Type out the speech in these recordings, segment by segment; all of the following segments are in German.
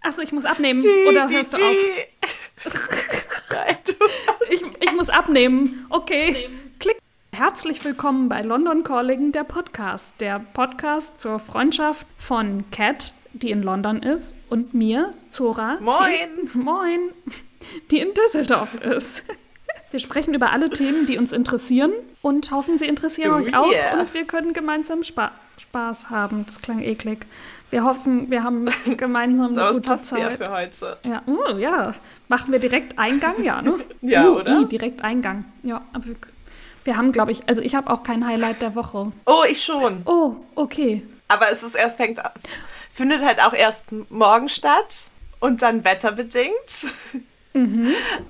Achso, ich muss abnehmen. Oder hörst du auf? Ich, ich muss abnehmen. Okay. Klick. Herzlich willkommen bei London Calling, der Podcast. Der Podcast zur Freundschaft von Kat, die in London ist, und mir, Zora. Moin. Die, moin. Die in Düsseldorf ist. Wir sprechen über alle Themen, die uns interessieren und hoffen, sie interessieren euch auch und wir können gemeinsam Spa Spaß haben. Das klang eklig. Wir hoffen, wir haben gemeinsam eine Aber gute passt ja Zeit. für heute. Ja, oh, ja. Machen wir direkt Eingang, ja, ne? Ja, uh, oder? i, direkt Eingang. Ja, aber wir, wir haben, glaube ich, also ich habe auch kein Highlight der Woche. Oh, ich schon. Oh, okay. Aber es ist erst fängt an- findet halt auch erst morgen statt und dann wetterbedingt.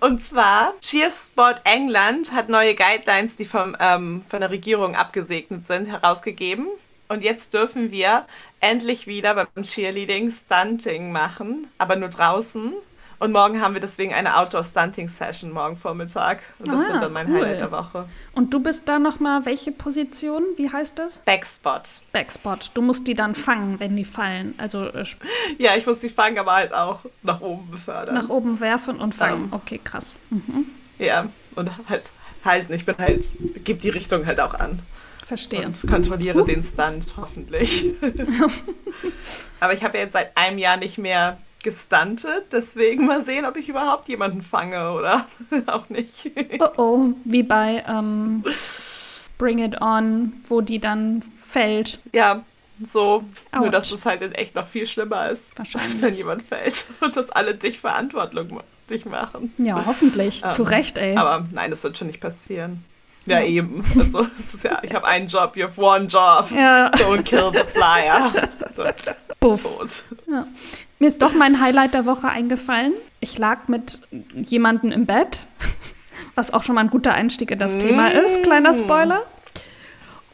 Und zwar Cheersport England hat neue Guidelines, die vom, ähm, von der Regierung abgesegnet sind, herausgegeben. Und jetzt dürfen wir endlich wieder beim Cheerleading Stunting machen, aber nur draußen. Und morgen haben wir deswegen eine Outdoor-Stunting-Session morgen Vormittag. Und das Ah, wird dann mein cool. Highlight der Woche. Und du bist da nochmal, welche Position? Wie heißt das? Backspot. Backspot. Du musst die dann fangen, wenn die fallen. Also äh, Ja, ich muss die fangen, aber halt auch nach oben befördern. nach oben werfen und fangen. Fangen. Okay, krass. Hm, Ja, und halt halten. Ich bin halt, gebe die Richtung halt auch an. Verstehe. Und kontrolliere den Stunt, hoffentlich. Aber ich habe ja jetzt seit einem Jahr nicht mehr gestuntet, deswegen mal sehen, ob ich überhaupt jemanden fange oder auch nicht. Oh oh, wie bei ähm, Bring It On, wo die dann fällt. Ja, so. Nur, Autsch. dass es halt in echt noch viel schlimmer ist, Wahrscheinlich. wenn jemand fällt und dass alle dich verantwortlich dich machen. Ja, hoffentlich. Ähm, Zu Recht, ey. Aber nein, das wird schon nicht passieren. Ja, eben. Also, es ist ja, ich habe einen Job, you have one job. Ja. Don't kill the flyer. Puff. Tot. Ja. Mir ist doch mein Highlight der Woche eingefallen. Ich lag mit jemandem im Bett, was auch schon mal ein guter Einstieg in das Thema ist. Kleiner Spoiler.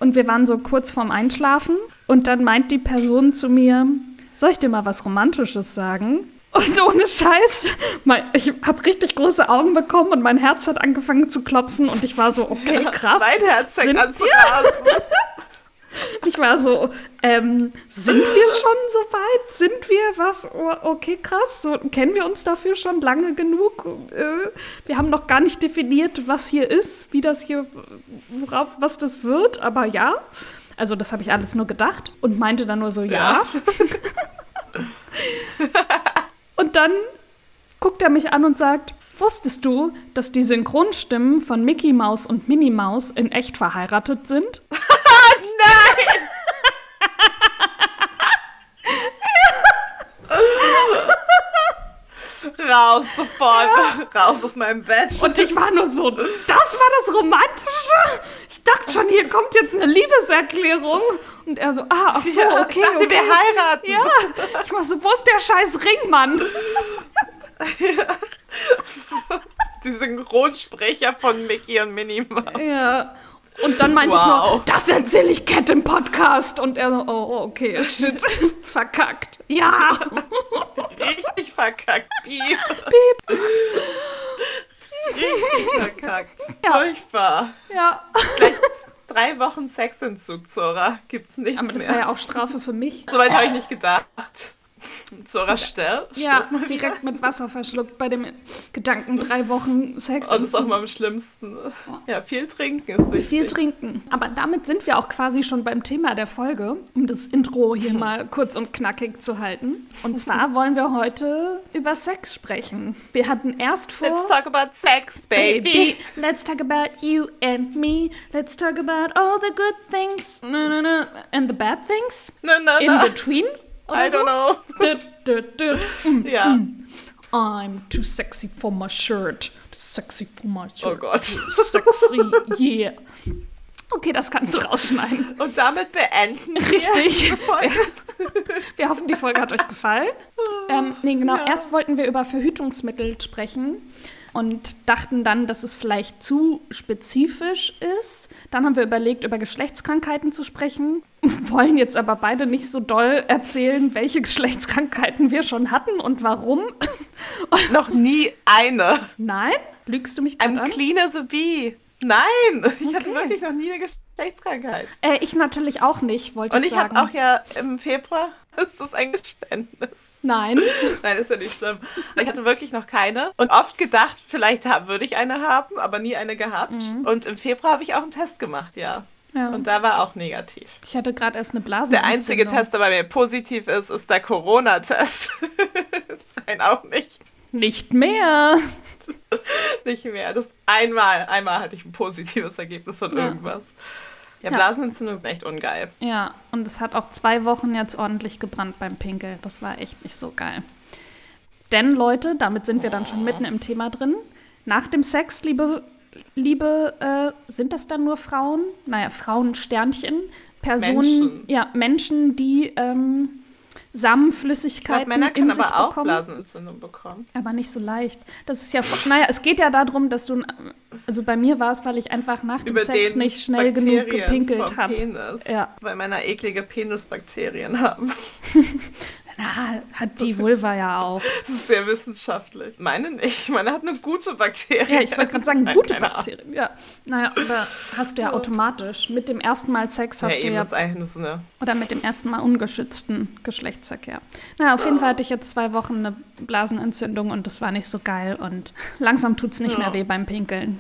Und wir waren so kurz vorm Einschlafen. Und dann meint die Person zu mir, soll ich dir mal was Romantisches sagen? Und ohne Scheiß, mein, ich habe richtig große Augen bekommen und mein Herz hat angefangen zu klopfen und ich war so, okay, krass. Mein Herz fängt an zu rasen. Ich war so, ähm, sind wir schon so weit? Sind wir was? Oh, okay, krass. So, kennen wir uns dafür schon lange genug? Äh, wir haben noch gar nicht definiert, was hier ist, wie das hier, worauf, was das wird, aber ja. Also, das habe ich alles nur gedacht und meinte dann nur so, ja. Und dann guckt er mich an und sagt, wusstest du, dass die Synchronstimmen von Mickey Mouse und Minnie Mouse in echt verheiratet sind? Nein! Raus sofort, raus aus meinem Bett. Und ich war nur so, das war das Romantische? Ich dachte schon, hier kommt jetzt eine Liebeserklärung. Und er so, ah, ach so, Ja, okay, ich dachte, okay. wir heiraten. Ja, ich war so, wo ist der scheiß Ring, Mann? Die Synchronsprecher von Mickey und Minnie Mouse. Ja. Und dann meinte ich Wow. nur, das erzähle ich Cat im Podcast. Und er so, oh, okay, shit, verkackt. Ja. Richtig verkackt, Piep. Piep. Richtig verkackt. Ja. Furchtbar. Ja. Vielleicht drei Wochen Sexentzug, Zora. Gibt's nichts Aber das mehr. war ja auch Strafe für mich. Soweit habe ich nicht gedacht. Zora stirbt. Ja, direkt mit Wasser verschluckt bei dem Gedanken, drei Wochen Sex. Und das ist auch mal am schlimmsten. Ja, viel trinken ist wichtig. Viel trinken. Aber damit sind wir auch quasi schon beim Thema der Folge, um das Intro hier mal kurz und knackig zu halten. Und zwar wollen wir heute über Sex sprechen. Wir hatten erst vor. Let's talk about sex, baby. Let's talk about you and me. Let's talk about all the good things no, no, no, and the bad things No, no, in no. between. Oder I so? don't know. Du, du, du. Mm. Ja. I'm too sexy for my shirt. Too sexy for my shirt. Oh Gott. Sexy, yeah. Okay, das kannst du rausschneiden. Und damit beenden wir Richtig. die Folge. Wir hoffen, die Folge hat euch gefallen. Ähm, nee, genau. Ja. Erst wollten wir über Verhütungsmittel sprechen und dachten dann, dass es vielleicht zu spezifisch ist. Dann haben wir überlegt, über Geschlechtskrankheiten zu sprechen, wollen jetzt aber beide nicht so doll erzählen, welche Geschlechtskrankheiten wir schon hatten und warum. Noch nie eine. Nein? Lügst du mich gerade I'm an? clean as a bee. Nein, ich hatte Okay. wirklich noch nie eine Geschlechtskrankheit. Äh, ich natürlich auch nicht, wollte Und ich ich habe sagen. auch ja im Februar, ist das ein Geständnis. Nein. Nein, ist ja nicht schlimm. Ich hatte wirklich noch keine. Und oft gedacht, vielleicht würde ich eine haben, aber nie eine gehabt. Und im Februar habe ich auch einen Test gemacht, ja. Mhm. Ja. Und da war auch negativ. Ich hatte gerade erst eine Blase. Der einzige Test, der bei mir positiv ist, ist der Corona-Test. Nein, auch nicht. Nicht mehr. Nicht mehr. Das einmal, einmal hatte ich ein positives Ergebnis von Ja. irgendwas. Ja, Ja. Blasenentzündung ist echt ungeil. Ja, und es hat auch zwei Wochen jetzt ordentlich gebrannt beim Pinkel. Das war echt nicht so geil. Denn, Leute, damit sind wir dann schon mitten im Thema drin. Nach dem Sex, liebe, liebe äh, sind das dann nur Frauen? Naja, Frauensternchen. Personen, Menschen. ja, Menschen, die ähm, Samenflüssigkeiten glaube, Männer in können sich aber auch bekommen. Blasenentzündung bekommen. Aber nicht so leicht. Das ist ja, naja, es geht ja darum, dass du, also bei mir war es, weil ich einfach nach dem Über Sex nicht schnell genug Bakterien gepinkelt vom habe. Penis. Ja. Weil Männer eklige Penisbakterien haben. Na, hat die Vulva ja auch. Das ist sehr wissenschaftlich. Meine nicht. Meine hat eine gute Bakterie. Ja, ich wollte gerade sagen, Nein, gute. Bakterien. Ja. Naja, aber hast du ja automatisch. Mit dem ersten Mal Sex Ja, hast du eben ja. ist eigentlich eine. Oder mit dem ersten Mal ungeschützten Geschlechtsverkehr. Naja, auf jeden Fall hatte ich jetzt zwei Wochen eine Blasenentzündung und das war nicht so geil. Und langsam tut es nicht Ja. mehr weh beim Pinkeln.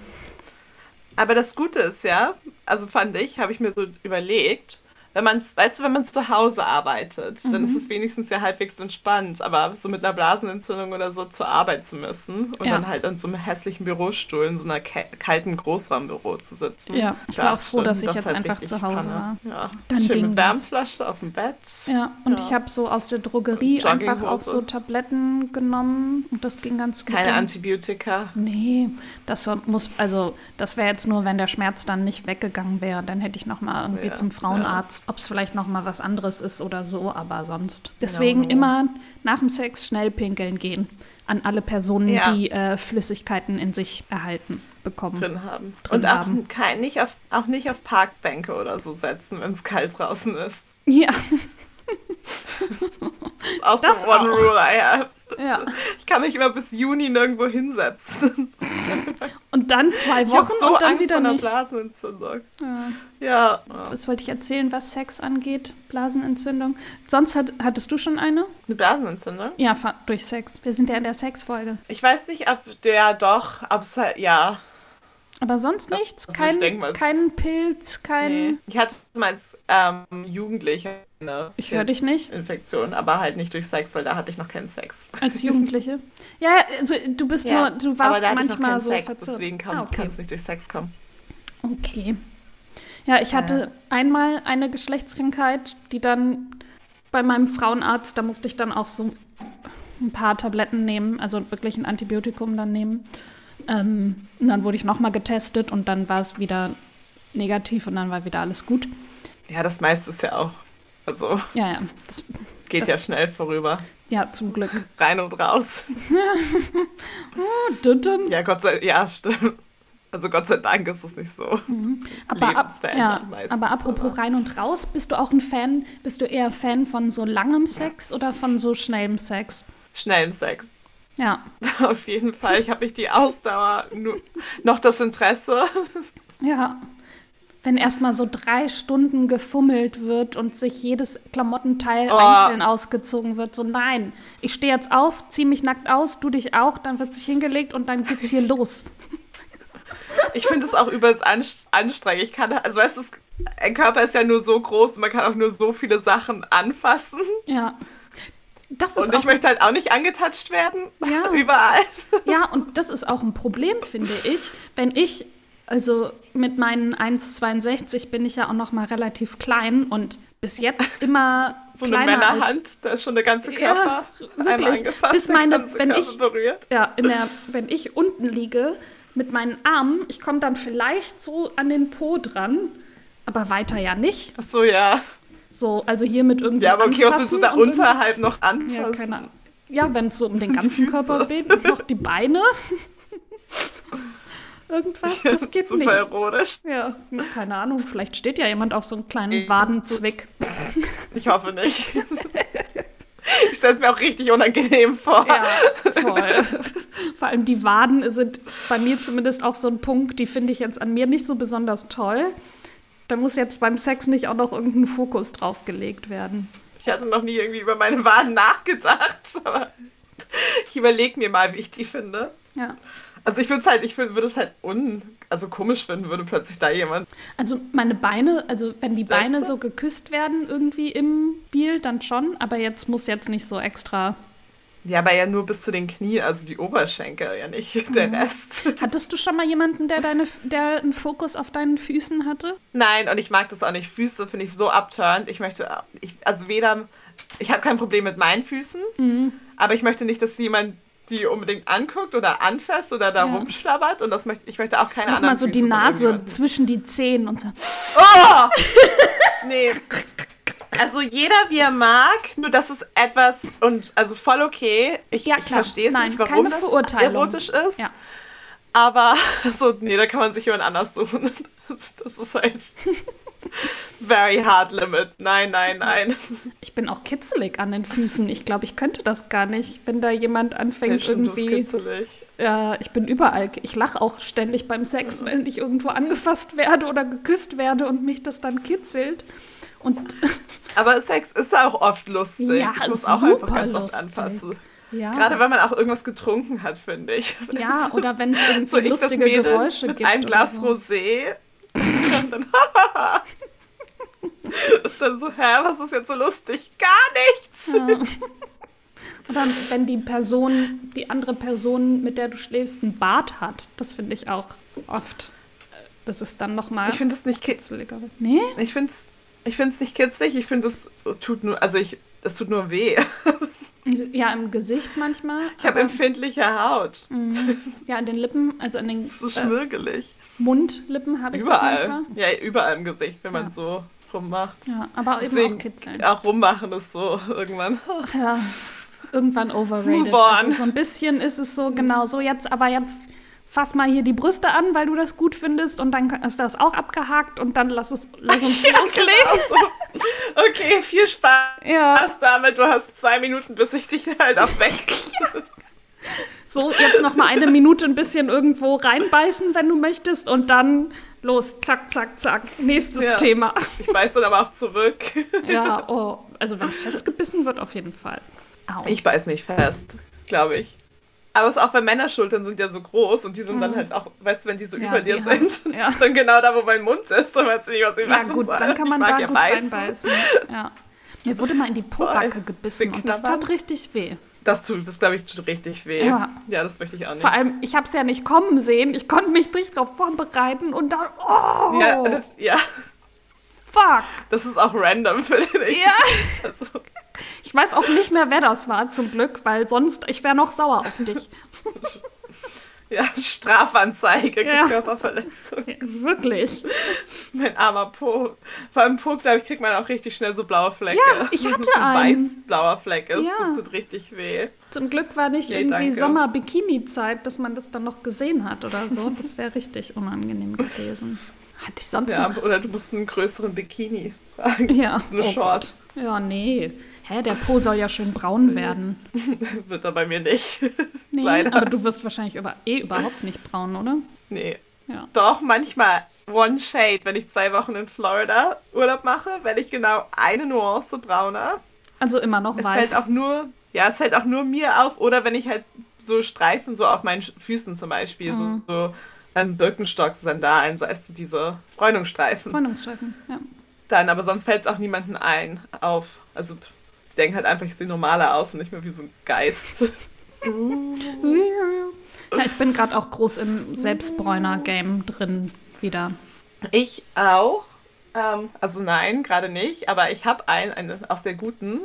Aber das Gute ist ja, also fand ich, habe ich mir so überlegt, wenn man weißt du, wenn man zu Hause arbeitet, dann Mhm. ist es wenigstens ja halbwegs entspannt, aber so mit einer Blasenentzündung oder so zur Arbeit zu müssen und Ja. dann halt an so einem hässlichen Bürostuhl in so einer kalten Großraumbüro zu sitzen. Ja, ich war auch froh, dass ich das jetzt halt einfach zu Hause Panne. Ja. Dann Schön ging mit. Wärmflasche auf dem Bett. Ja, und Ja. ich habe so aus der Drogerie einfach auch so Tabletten genommen und das ging ganz gut. Keine Antibiotika. Nee, das muss, also das wäre jetzt nur, wenn der Schmerz dann nicht weggegangen wäre. Dann hätte ich noch mal irgendwie Ja, zum Frauenarzt, ob es vielleicht noch mal was anderes ist oder so, aber sonst. Deswegen Genau. immer nach dem Sex schnell pinkeln gehen an alle Personen, Ja. die äh, Flüssigkeiten in sich erhalten bekommen. drin haben. Drin und auch, haben. Kein, nicht, auf, auch nicht auf Parkbänke oder so setzen, wenn es kalt draußen ist. Ja, Aus Das the one rule I have. ja. Ich kann mich immer bis Juni nirgendwo hinsetzen. Und dann zwei Ich Wochen so und dann Angst wieder vor einer nicht. Blasenentzündung. Ja. Ja. Was wollte ich erzählen, was Sex angeht? Blasenentzündung. Sonst hat, hattest du schon eine? Eine Blasenentzündung? Ja, durch Sex. Wir sind ja in der Sexfolge. Ich weiß nicht, ob der doch, ob es halt, ja. Aber sonst nichts? Also ich kein, mal, kein Pilz, kein. Nee. Ich hatte mal als ähm, Jugendliche eine Ich hör dich nicht. Infektion, aber halt nicht durch Sex, weil da hatte ich noch keinen Sex. Als Jugendliche? ja, also du bist nur, du aber warst da hatte ich noch manchmal keinen so Sex, verzirrt. deswegen kann ah, okay. es nicht durch Sex kommen. okay. Ja, ich hatte einmal eine Geschlechtskrankheit, die dann bei meinem Frauenarzt, da musste ich dann auch so ein paar Tabletten nehmen, also wirklich ein Antibiotikum dann nehmen. Ähm, und dann wurde ich nochmal getestet und dann war es wieder negativ und dann war wieder alles gut. Ja, das meiste ist ja auch, also Ja, ja, das, geht ja schnell vorüber. ja, zum Glück. Rein und raus. Dudum. Ja, Gott sei ja, stimmt. Also Gott sei Dank ist es nicht so. Aber, ab, ja, meistens, aber apropos aber- rein und raus, bist du auch ein Fan, bist du eher Fan von so langem Sex oder von so schnellem Sex? Schnellem Sex. Ja, Auf jeden Fall. Ich habe nicht die Ausdauer, nur noch das Interesse. ja. Wenn erstmal so drei Stunden gefummelt wird und sich jedes Klamottenteil Oh. einzeln ausgezogen wird, so nein, ich stehe jetzt auf, zieh mich nackt aus, du dich auch, dann wird sich hingelegt und dann geht's hier los. Ich finde es auch übelst anst- anstrengend. Ich kann, also weißt du, ein Körper ist ja nur so groß und man kann auch nur so viele Sachen anfassen. Ja. Und ich möchte halt auch nicht angetatscht werden. Ja. Überall. Ja, und das ist auch ein Problem, finde ich. Wenn ich, also mit meinen 1,62 bin ich ja auch noch mal relativ klein und bis jetzt immer So eine kleiner als, Männerhand, da ist schon der ganze Ja, Körper einmal wirklich. angefasst, Bis meine- wenn Körper ich- berührt. Ja, in der, wenn ich unten liege mit meinen Armen, ich komme dann vielleicht so an den Po dran, aber weiter ja nicht. Ach so, ja. So, also hier mit irgendwie Ja, aber okay, was willst du da unterhalb noch anfassen? Ja, keine Ahnung. Ja, wenn es so um den ganzen. Körper geht, noch die Beine. Irgendwas, das geht Super nicht. erotisch. Ja, keine Ahnung, vielleicht steht ja jemand auf so einen kleinen Wadenzwick. Ich hoffe nicht. Ich stelle es mir auch richtig unangenehm vor. Ja, voll. Vor allem die Waden sind bei mir zumindest auch so ein Punkt, die finde ich jetzt an mir nicht so besonders toll. Da muss jetzt beim Sex nicht auch noch irgendein Fokus drauf gelegt werden. Ich hatte noch nie irgendwie über meine Waden nachgedacht, aber ich überlege mir mal, wie ich die finde. Ja. Also ich würde es halt, ich würde es halt un, also komisch finden, würde plötzlich da jemand. Also meine Beine, also wenn die Beine so geküsst werden irgendwie im Biel, dann schon, aber jetzt muss jetzt nicht so extra. Ja, aber ja nur bis zu den Knien, also die Oberschenkel, ja nicht der Rest. Hattest du schon mal jemanden, der deine, der einen Fokus auf deinen Füßen hatte? Nein, und ich mag das auch nicht. Füße finde ich so abturnt. Ich möchte, ich, also weder, ich habe kein Problem mit meinen Füßen, mhm. aber ich möchte nicht, dass jemand die unbedingt anguckt oder anfasst oder da ja. rumschlabbert und das möchte ich möchte auch keine Mach anderen mal so Füße die Nase zwischen die Zehen und so. Oh! nee. Also jeder wie er mag, nur das ist etwas und also voll okay. Ich, ja, ich verstehe es nicht, warum das erotisch ist. Ja. Aber so, nee, da kann man sich jemand anders suchen. Das, das ist halt very hard limit. Nein, nein, nein. Ich bin auch kitzelig an den Füßen. Ich glaube, ich könnte das gar nicht, wenn da jemand anfängt ja, stimmt, irgendwie. kitzelig. Ja, ich bin überall. Ich lache auch ständig beim Sex, ja. wenn ich irgendwo angefasst werde oder geküsst werde und mich das dann kitzelt. Und Aber Sex ist auch oft lustig. Ja, ich muss auch einfach ganz lustig. oft anfassen. Ja. Gerade wenn man auch irgendwas getrunken hat, finde ich. Ja, oder wenn es irgendwie so lustige Geräusche mit gibt. Ein Glas so. Rosé. Und dann, und dann so, hä, was ist jetzt so lustig? Gar nichts. Ja. Oder wenn die Person, die andere Person, mit der du schläfst, einen Bart hat. Das finde ich auch oft. Das ist dann nochmal. Ich finde es nicht kitzeliger. Nee? Ich finde es ich nicht kitzlig. Ich finde, es tut nur, also ich, es tut nur weh. Ja, im Gesicht manchmal. Ich habe empfindliche Haut. Mhm. Ja, an den Lippen, also an den. Das ist so schmirgelig. Äh, Mundlippen habe ich Überall. Ja, überall im Gesicht, wenn ja. man so rummacht. Ja, aber Deswegen eben auch kitzeln. Auch rummachen ist so irgendwann. Ach ja, irgendwann overrated. Also so ein bisschen ist es so, genau so jetzt, aber jetzt fass mal hier die Brüste an, weil du das gut findest und dann ist das auch abgehakt und dann lass, es, lass uns ja, loslegen. Genau so. Okay, viel Spaß ja. damit. Du hast zwei Minuten, bis ich dich halt auch weg. Ja. So, jetzt noch mal eine Minute ein bisschen irgendwo reinbeißen, wenn du möchtest und dann los, zack, zack, zack, nächstes ja. Thema. Ich beiß dann aber auch zurück. Ja, oh, also wenn festgebissen wird, auf jeden Fall. Au. Ich beiß nicht fest, glaube ich. Aber es ist auch, weil Männerschultern sind ja so groß und die sind mhm. dann halt auch, weißt du, wenn die so ja, über dir sind, ja. dann genau da, wo mein Mund ist, dann weißt du nicht, was ich ja, machen gut, soll. dann kann man da ja gut beißen. reinbeißen. Ja. Mir wurde mal in die Pobacke gebissen und das tat richtig weh. Das tut, das glaube ich, tut richtig weh. Ja. ja, das möchte ich auch nicht. Vor allem, ich habe es ja nicht kommen sehen. Ich konnte mich nicht darauf vorbereiten und dann, oh! Ja, das, ja. Fuck. Das ist auch random, finde ich. Ja. Also. Ich weiß auch nicht mehr, wer das war, zum Glück, weil sonst, ich wäre noch sauer auf dich. Ja, Strafanzeige, ja. Körperverletzung. Ja, wirklich. Mein armer Po. Vor allem Po, glaube ich, kriegt man auch richtig schnell so blaue Flecke. Ja, ich hatte so einen. weiß blauer Fleck ist. Ja. Das tut richtig weh. Zum Glück war nicht nee, irgendwie Sommer-Bikini-Zeit, dass man das dann noch gesehen hat oder so. Das wäre richtig unangenehm gewesen. Hatte ich sonst ja, noch? Oder du musst einen größeren Bikini tragen. Ja. So eine oh Shorts. Gott. Ja, nee. Hä, der Po soll ja schön braun werden. Wird er bei mir nicht. Nee, Leider. aber du wirst wahrscheinlich über, eh überhaupt nicht braun, oder? Nee. Ja. Doch, manchmal One Shade, wenn ich zwei Wochen in Florida Urlaub mache, werde ich genau eine Nuance brauner. Also immer noch es weiß. Fällt auch nur, ja, es fällt auch nur mir auf. Oder wenn ich halt so Streifen so auf meinen Füßen zum Beispiel, mhm. so, so ähm, Birkenstocks, Sandalen, so als du diese Bräunungsstreifen. Bräunungsstreifen, ja. Dann, aber sonst fällt es auch niemandem ein auf. Also ich denke halt einfach, ich sehe normaler aus und nicht mehr wie so ein Geist. ja, ich bin gerade auch groß im Selbstbräuner-Game drin wieder. Ich auch. Ähm, also nein, gerade nicht. Aber ich habe einen, eine aus der guten.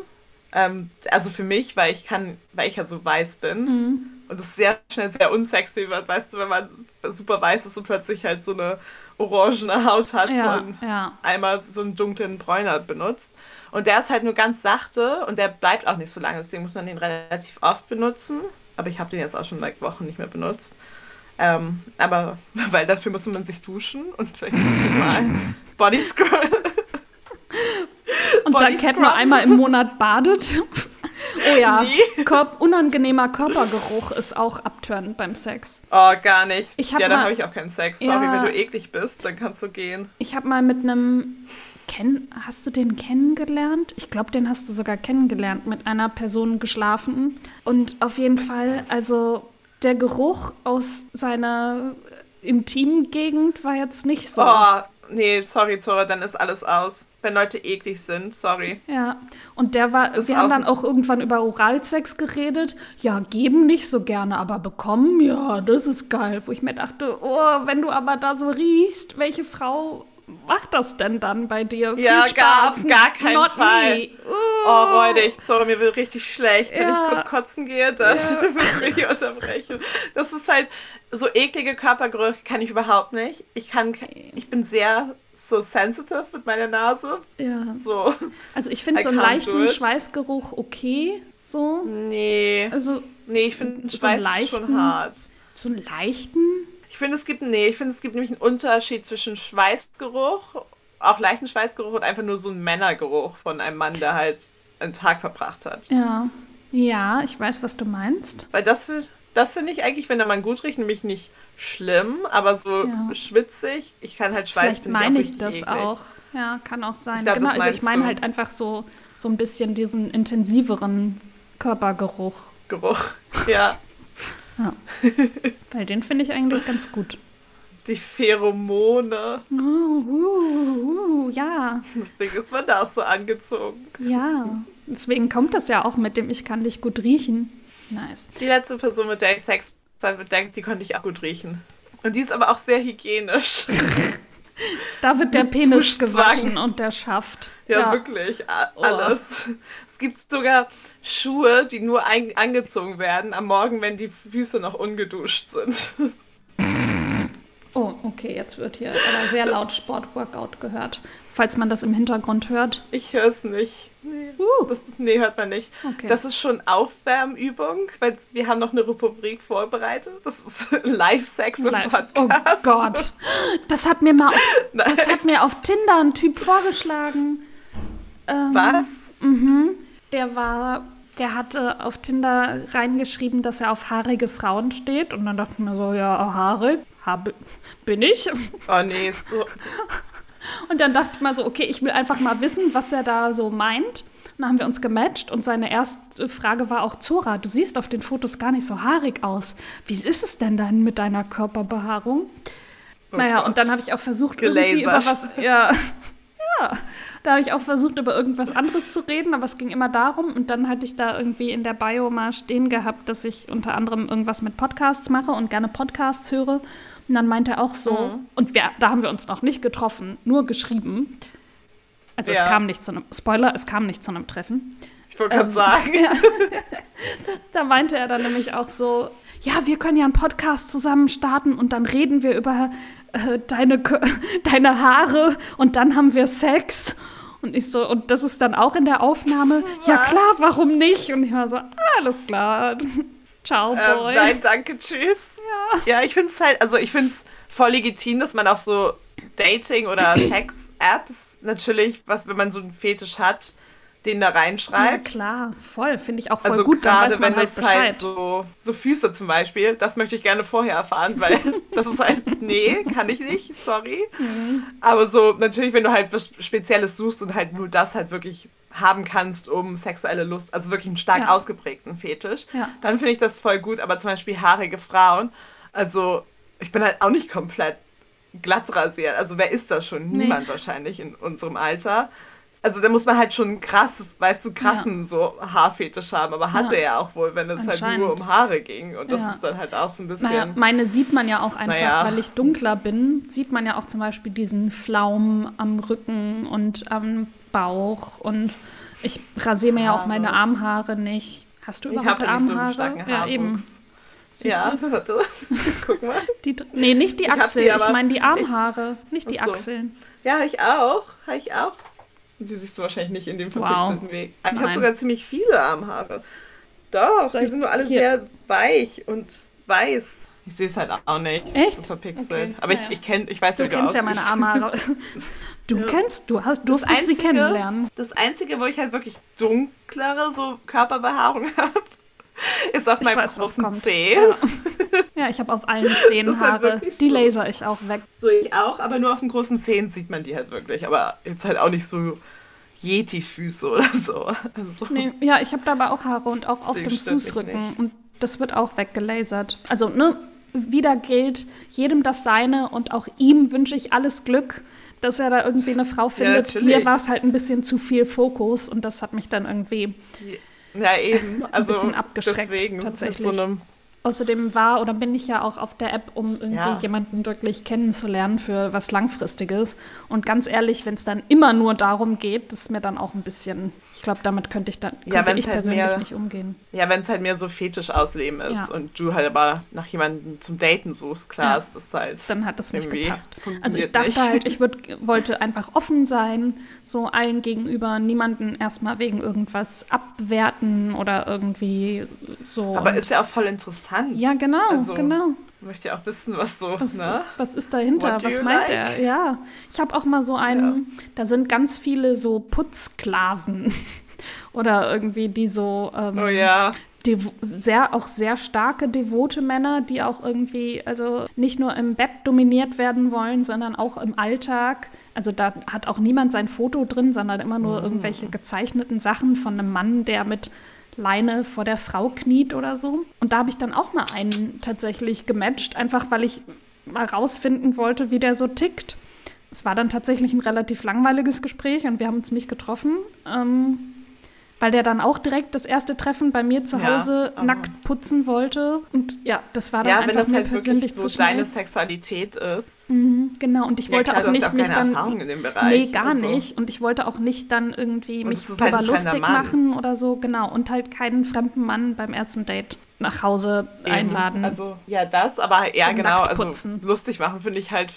Ähm, also für mich, weil ich kann, weil ich ja so weiß bin. Mhm. Und es sehr schnell sehr unsexy wird, weißt du, wenn man super weiß ist und plötzlich halt so eine orangene Haut hat ja, und ja. einmal so einen dunklen Bräuner benutzt. Und der ist halt nur ganz sachte und der bleibt auch nicht so lange. Deswegen muss man den relativ oft benutzen. Aber ich habe den jetzt auch schon like Wochen nicht mehr benutzt. Ähm, aber weil dafür muss man sich duschen und vielleicht muss mal Body Scrub. Und Body da Cat nur einmal im Monat badet Oh ja, Kör unangenehmer Körpergeruch ist auch abtörend beim Sex. Oh, gar nicht. Ja, dann habe ich auch keinen Sex. Sorry, Ja. wenn du eklig bist, dann kannst du gehen. Ich habe mal mit einem. Hast du den kennengelernt? Ich glaube, den hast du sogar kennengelernt, mit einer Person geschlafen. Und auf jeden Fall, also der Geruch aus seiner intimen Gegend war jetzt nicht so. Oh, nee, sorry, Zora, dann ist alles aus. Wenn Leute eklig sind, sorry. Ja, und der war, Das wir haben dann auch irgendwann über Oralsex geredet. Ja, geben nicht so gerne, aber bekommen, ja, das ist geil. Wo ich mir dachte, oh, wenn du aber da so riechst, welche Frau macht das denn dann bei dir? Ja, Viel gar- Spaß. auf gar keinen Not Fall. Me. Oh, räudig. Zora, mir wird richtig schlecht. Wenn Ja. ich kurz kotzen gehe, das Ja. muss ich unterbrechen. Das ist halt, so eklige Körpergerüche kann ich überhaupt nicht. Ich kann, ich bin sehr so sensitive mit meiner Nase. Ja. So, Also ich finde so einen leichten. Schweißgeruch okay, so. nee. Also Nee, ich finde So Schweiß einen ist schon leichten- hart. so einen leichten. Ich finde, es gibt, nee, ich finde, es gibt nämlich einen Unterschied zwischen Schweißgeruch, auch leichten Schweißgeruch und einfach nur so einen Männergeruch von einem Mann, der halt einen Tag verbracht hat. Ja. Ja, ich weiß, was du meinst. Weil das, fi- das finde ich eigentlich, wenn der Mann gut riecht, nämlich nicht schlimm, aber so Ja. schwitzig. Ich kann halt Schweiß, Vielleicht finde meine auch ich das eklig. auch. Ja, kann auch sein. Ich glaub, genau, also ich meine halt einfach so, so ein bisschen diesen intensiveren Körpergeruch. Geruch. Ja, Weil den finde ich eigentlich ganz gut. die Pheromone. Oh, uh, uh, ja, Deswegen ist man da auch so angezogen. ja. Deswegen kommt das ja auch mit dem Ich kann dich gut riechen. Nice. Die letzte Person, mit der ich Sex denkt, die konnte ich auch gut riechen. Und die ist aber auch sehr hygienisch. Da wird der Penis gewaschen und der Schaft. Ja, wirklich. a- Oh. Alles. Es gibt sogar Schuhe, die nur angezogen werden am Morgen, wenn die Füße noch ungeduscht sind. Oh, okay, jetzt wird hier aber sehr laut Sportworkout gehört. Falls man das im Hintergrund hört. Ich höre es nicht. Nee, Uh. das, nee, hört man nicht. Okay. Das ist schon Aufwärmübung, weil wir haben noch eine Rubrik vorbereitet. Das ist Live-Sex im Live. Podcast. Oh Gott. Das hat mir mal auf, das hat mir auf Tinder ein Typ vorgeschlagen. Ähm, Was? Der war, der hatte auf Tinder reingeschrieben, dass er auf haarige Frauen steht. Und dann dachte ich mir so, ja, haarig, habe, bin ich. Oh nee, so, so Und dann dachte ich mal so, okay, ich will einfach mal wissen, was er da so meint. Und dann haben wir uns gematcht und seine erste Frage war auch, Zora, du siehst auf den Fotos gar nicht so haarig aus. Wie ist es denn dann mit deiner Körperbehaarung? naja, Gott. und dann habe ich auch versucht, irgendwie über was. Gelasert. Ja, ja. Da habe ich auch versucht, über irgendwas anderes zu reden, aber es ging immer darum. Und dann hatte ich da irgendwie in der Bio mal stehen gehabt, dass ich unter anderem irgendwas mit Podcasts mache und gerne Podcasts höre. Und dann meinte er auch so, Mhm. und wir, da haben wir uns noch nicht getroffen, nur geschrieben. Also Ja. es kam nicht zu einem, Spoiler, es kam nicht zu einem Treffen. ich wollte gerade Ähm, sagen. Da meinte er dann nämlich auch so, ja, wir können ja einen Podcast zusammen starten und dann reden wir über äh, deine, deine Haare und dann haben wir Sex. Und ich so, und das ist dann auch in der Aufnahme? Ja Was? klar, warum nicht? Und ich war so, alles klar. Ciao, Ähm, Boy. nein, danke, tschüss. Ja, ich finde es halt, also ich finde es voll legitim, dass man auf so Dating- oder Sex-Apps natürlich, was, wenn man so einen Fetisch hat, den da ja, reinschreibt. klar, voll. Finde ich auch voll Also gut, gerade wenn halt das Bescheid. halt so, so Füße zum Beispiel, das möchte ich gerne vorher erfahren, weil das ist halt, nee, kann ich nicht, sorry. Mhm. Aber so, natürlich, wenn du halt was Spezielles suchst und halt nur das halt wirklich haben kannst, um sexuelle Lust, also wirklich einen stark Ja. ausgeprägten Fetisch, Ja. dann finde ich das voll gut. Aber zum Beispiel haarige Frauen, also ich bin halt auch nicht komplett glatt rasiert. Also wer ist das schon? Nee. Niemand wahrscheinlich in unserem Alter. Also da muss man halt schon krasses, weißt du, krassen so Haarfetisch haben, aber hatte Ja. er auch wohl, wenn es halt nur um Haare ging. Und das Ja. ist dann halt auch so ein bisschen. Naja, meine sieht man ja auch einfach, Naja. weil ich dunkler bin, sieht man ja auch zum Beispiel diesen Flaum am Rücken und am Bauch und ich rasiere mir ja auch meine Armhaare nicht. Hast du ich überhaupt habe halt nicht so einen Armhaare? starken ja, eben. Haarwuchs. Ja, warte. Guck mal. Die, nee, nicht die Ich hab Achsel, die, ich, aber meine die ich- Armhaare, nicht die so. Achseln. Ja, ich auch. Ich auch. Die siehst du wahrscheinlich nicht in dem verpixelten Weg. Ich habe sogar ziemlich viele Armhaare. Doch, Soll die sind nur alle hier. sehr weich und weiß. Ich sehe es halt auch nicht. Echt? So verpixelt. Okay. Aber ich, ich kenn, ich weiß Du wie du kennst ja meine Amara. Du Ja. kennst, du hast, Das durftest sie kennenlernen. das Einzige, wo ich halt wirklich dunklere so Körperbehaarung habe, ist auf Ich meinem weiß, großen. Zeh. Ja, ich habe auf allen Zehen Haare. wirklich Die so. laser ich auch weg. So ich auch, aber nur auf den großen Zehen sieht man die halt wirklich. Aber jetzt halt auch nicht so Yeti-Füße oder so. Also, Nee, ja, ich habe da aber auch Haare und auch auf dem Fußrücken. Und das wird auch weggelasert. Also, ne, wieder gilt jedem das Seine und auch ihm wünsche ich alles Glück, dass er da irgendwie eine Frau findet. natürlich. Mir war es halt ein bisschen zu viel Fokus und das hat mich dann irgendwie. ja, eben. Also bisschen abgeschreckt, deswegen tatsächlich. Mit so einem, Außerdem war oder bin ich ja auch auf der App, um irgendwie Ja. jemanden wirklich kennenzulernen für was Langfristiges. Und ganz ehrlich, wenn es dann immer nur darum geht, das ist mir dann auch ein bisschen. Ich glaube, damit könnte ich dann Ja, könnte ich halt persönlich mehr- nicht umgehen. ja, wenn es halt mehr so fetisch ausleben ist Ja. und du halt aber nach jemandem zum Daten suchst, klar Ja. ist das halt. Dann hat das nicht gepasst. Also ich dachte nicht. halt, ich würd, wollte einfach offen sein, so allen gegenüber, niemanden erstmal wegen irgendwas abwerten oder irgendwie so. Aber ist ja auch voll interessant. ja, genau, also, genau. Ich möchte ja auch wissen, was so, Was, ne? was ist dahinter? What Was meint like? er? Ja, ich habe auch mal so einen, da sind ganz viele so Putzsklaven oder irgendwie die so ähm, Oh ja. sehr auch sehr starke devote Männer, die auch irgendwie also nicht nur im Bett dominiert werden wollen, sondern auch im Alltag. Also da hat auch niemand sein Foto drin, sondern immer nur irgendwelche gezeichneten Sachen von einem Mann, der mit Leine vor der Frau kniet oder so. Und da habe ich dann auch mal einen tatsächlich gematcht, einfach weil ich mal rausfinden wollte, wie der so tickt. Es war dann tatsächlich ein relativ langweiliges Gespräch und wir haben uns nicht getroffen. Ähm, weil der dann auch direkt das erste Treffen bei mir zu Ja, Hause aber- nackt putzen wollte. Und ja, das war dann Ja, einfach wenn das mir halt persönlich so zu schnell. deine Sexualität ist. Mhm, genau, und ich Ja, wollte klar, auch du hast nicht ja auch mich keine dann. Erfahrung in dem Bereich. Nee, gar also. nicht. Und ich wollte auch nicht dann irgendwie mich halt drüber fremder lustig machen oder so, genau. Und halt keinen fremden Mann beim ersten Date nach Hause Eben. einladen. Also, ja, das, aber ja, genau. Also, lustig machen finde ich halt.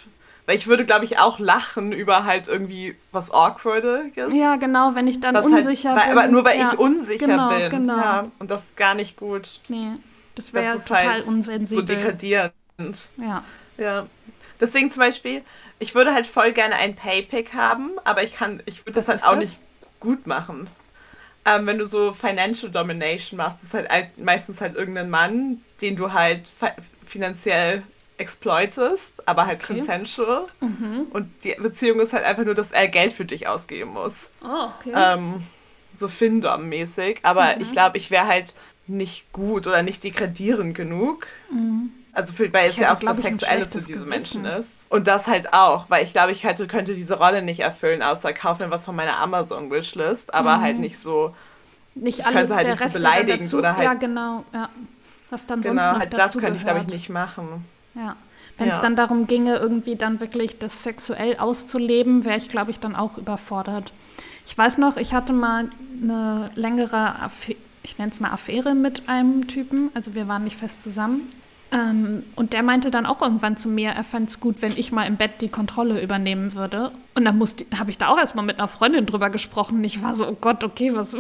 Weil ich würde, glaube ich, auch lachen über halt irgendwie was Awkwardiges. ja, genau, wenn ich dann was unsicher halt, weil, bin. Aber nur weil ja, ich unsicher genau, bin. Genau. Ja, und das ist gar nicht gut. Nee, das wäre total halt so unsensibel. degradierend. ja. Ja. Deswegen zum Beispiel, ich würde halt voll gerne ein Paypick haben, aber ich kann, ich würde das halt auch das? nicht gut machen. Ähm, wenn du so Financial Domination machst, ist halt meistens halt irgendein Mann, den du halt fi- finanziell exploitest, aber halt Okay. consensual. Mhm. Und die Beziehung ist halt einfach nur, dass er Geld für dich ausgeben muss. Oh, okay. Ähm, so Findom-mäßig. Aber Mhm. ich glaube, ich wäre halt nicht gut oder nicht degradierend genug. Also für, weil es Mhm. Ich ja hätte, auch das Sexuelle für schlechtes diese Gewissen. Menschen ist. Und das halt auch, weil ich glaube, ich hätte, könnte diese Rolle nicht erfüllen, außer kauf mir was von meiner Amazon-Wishlist, aber halt nicht so, nicht ich könnte halt nicht so Rest, beleidigend oder halt- Ja, genau, ja. Was dann sonst genau, noch halt das könnte ich, glaube ich, nicht machen. Ja. Wenn es Ja. dann darum ginge, irgendwie dann wirklich das sexuell auszuleben, wäre ich, glaube ich, dann auch überfordert. Ich weiß noch, ich hatte mal eine längere, Affa- ich nenne es mal Affäre mit einem Typen, also wir waren nicht fest zusammen. Ähm, und der meinte dann auch irgendwann zu mir, er fand es gut, wenn ich mal im Bett die Kontrolle übernehmen würde. Und dann habe ich da auch erstmal mit einer Freundin drüber gesprochen. Und ich war so, oh Gott, okay, was,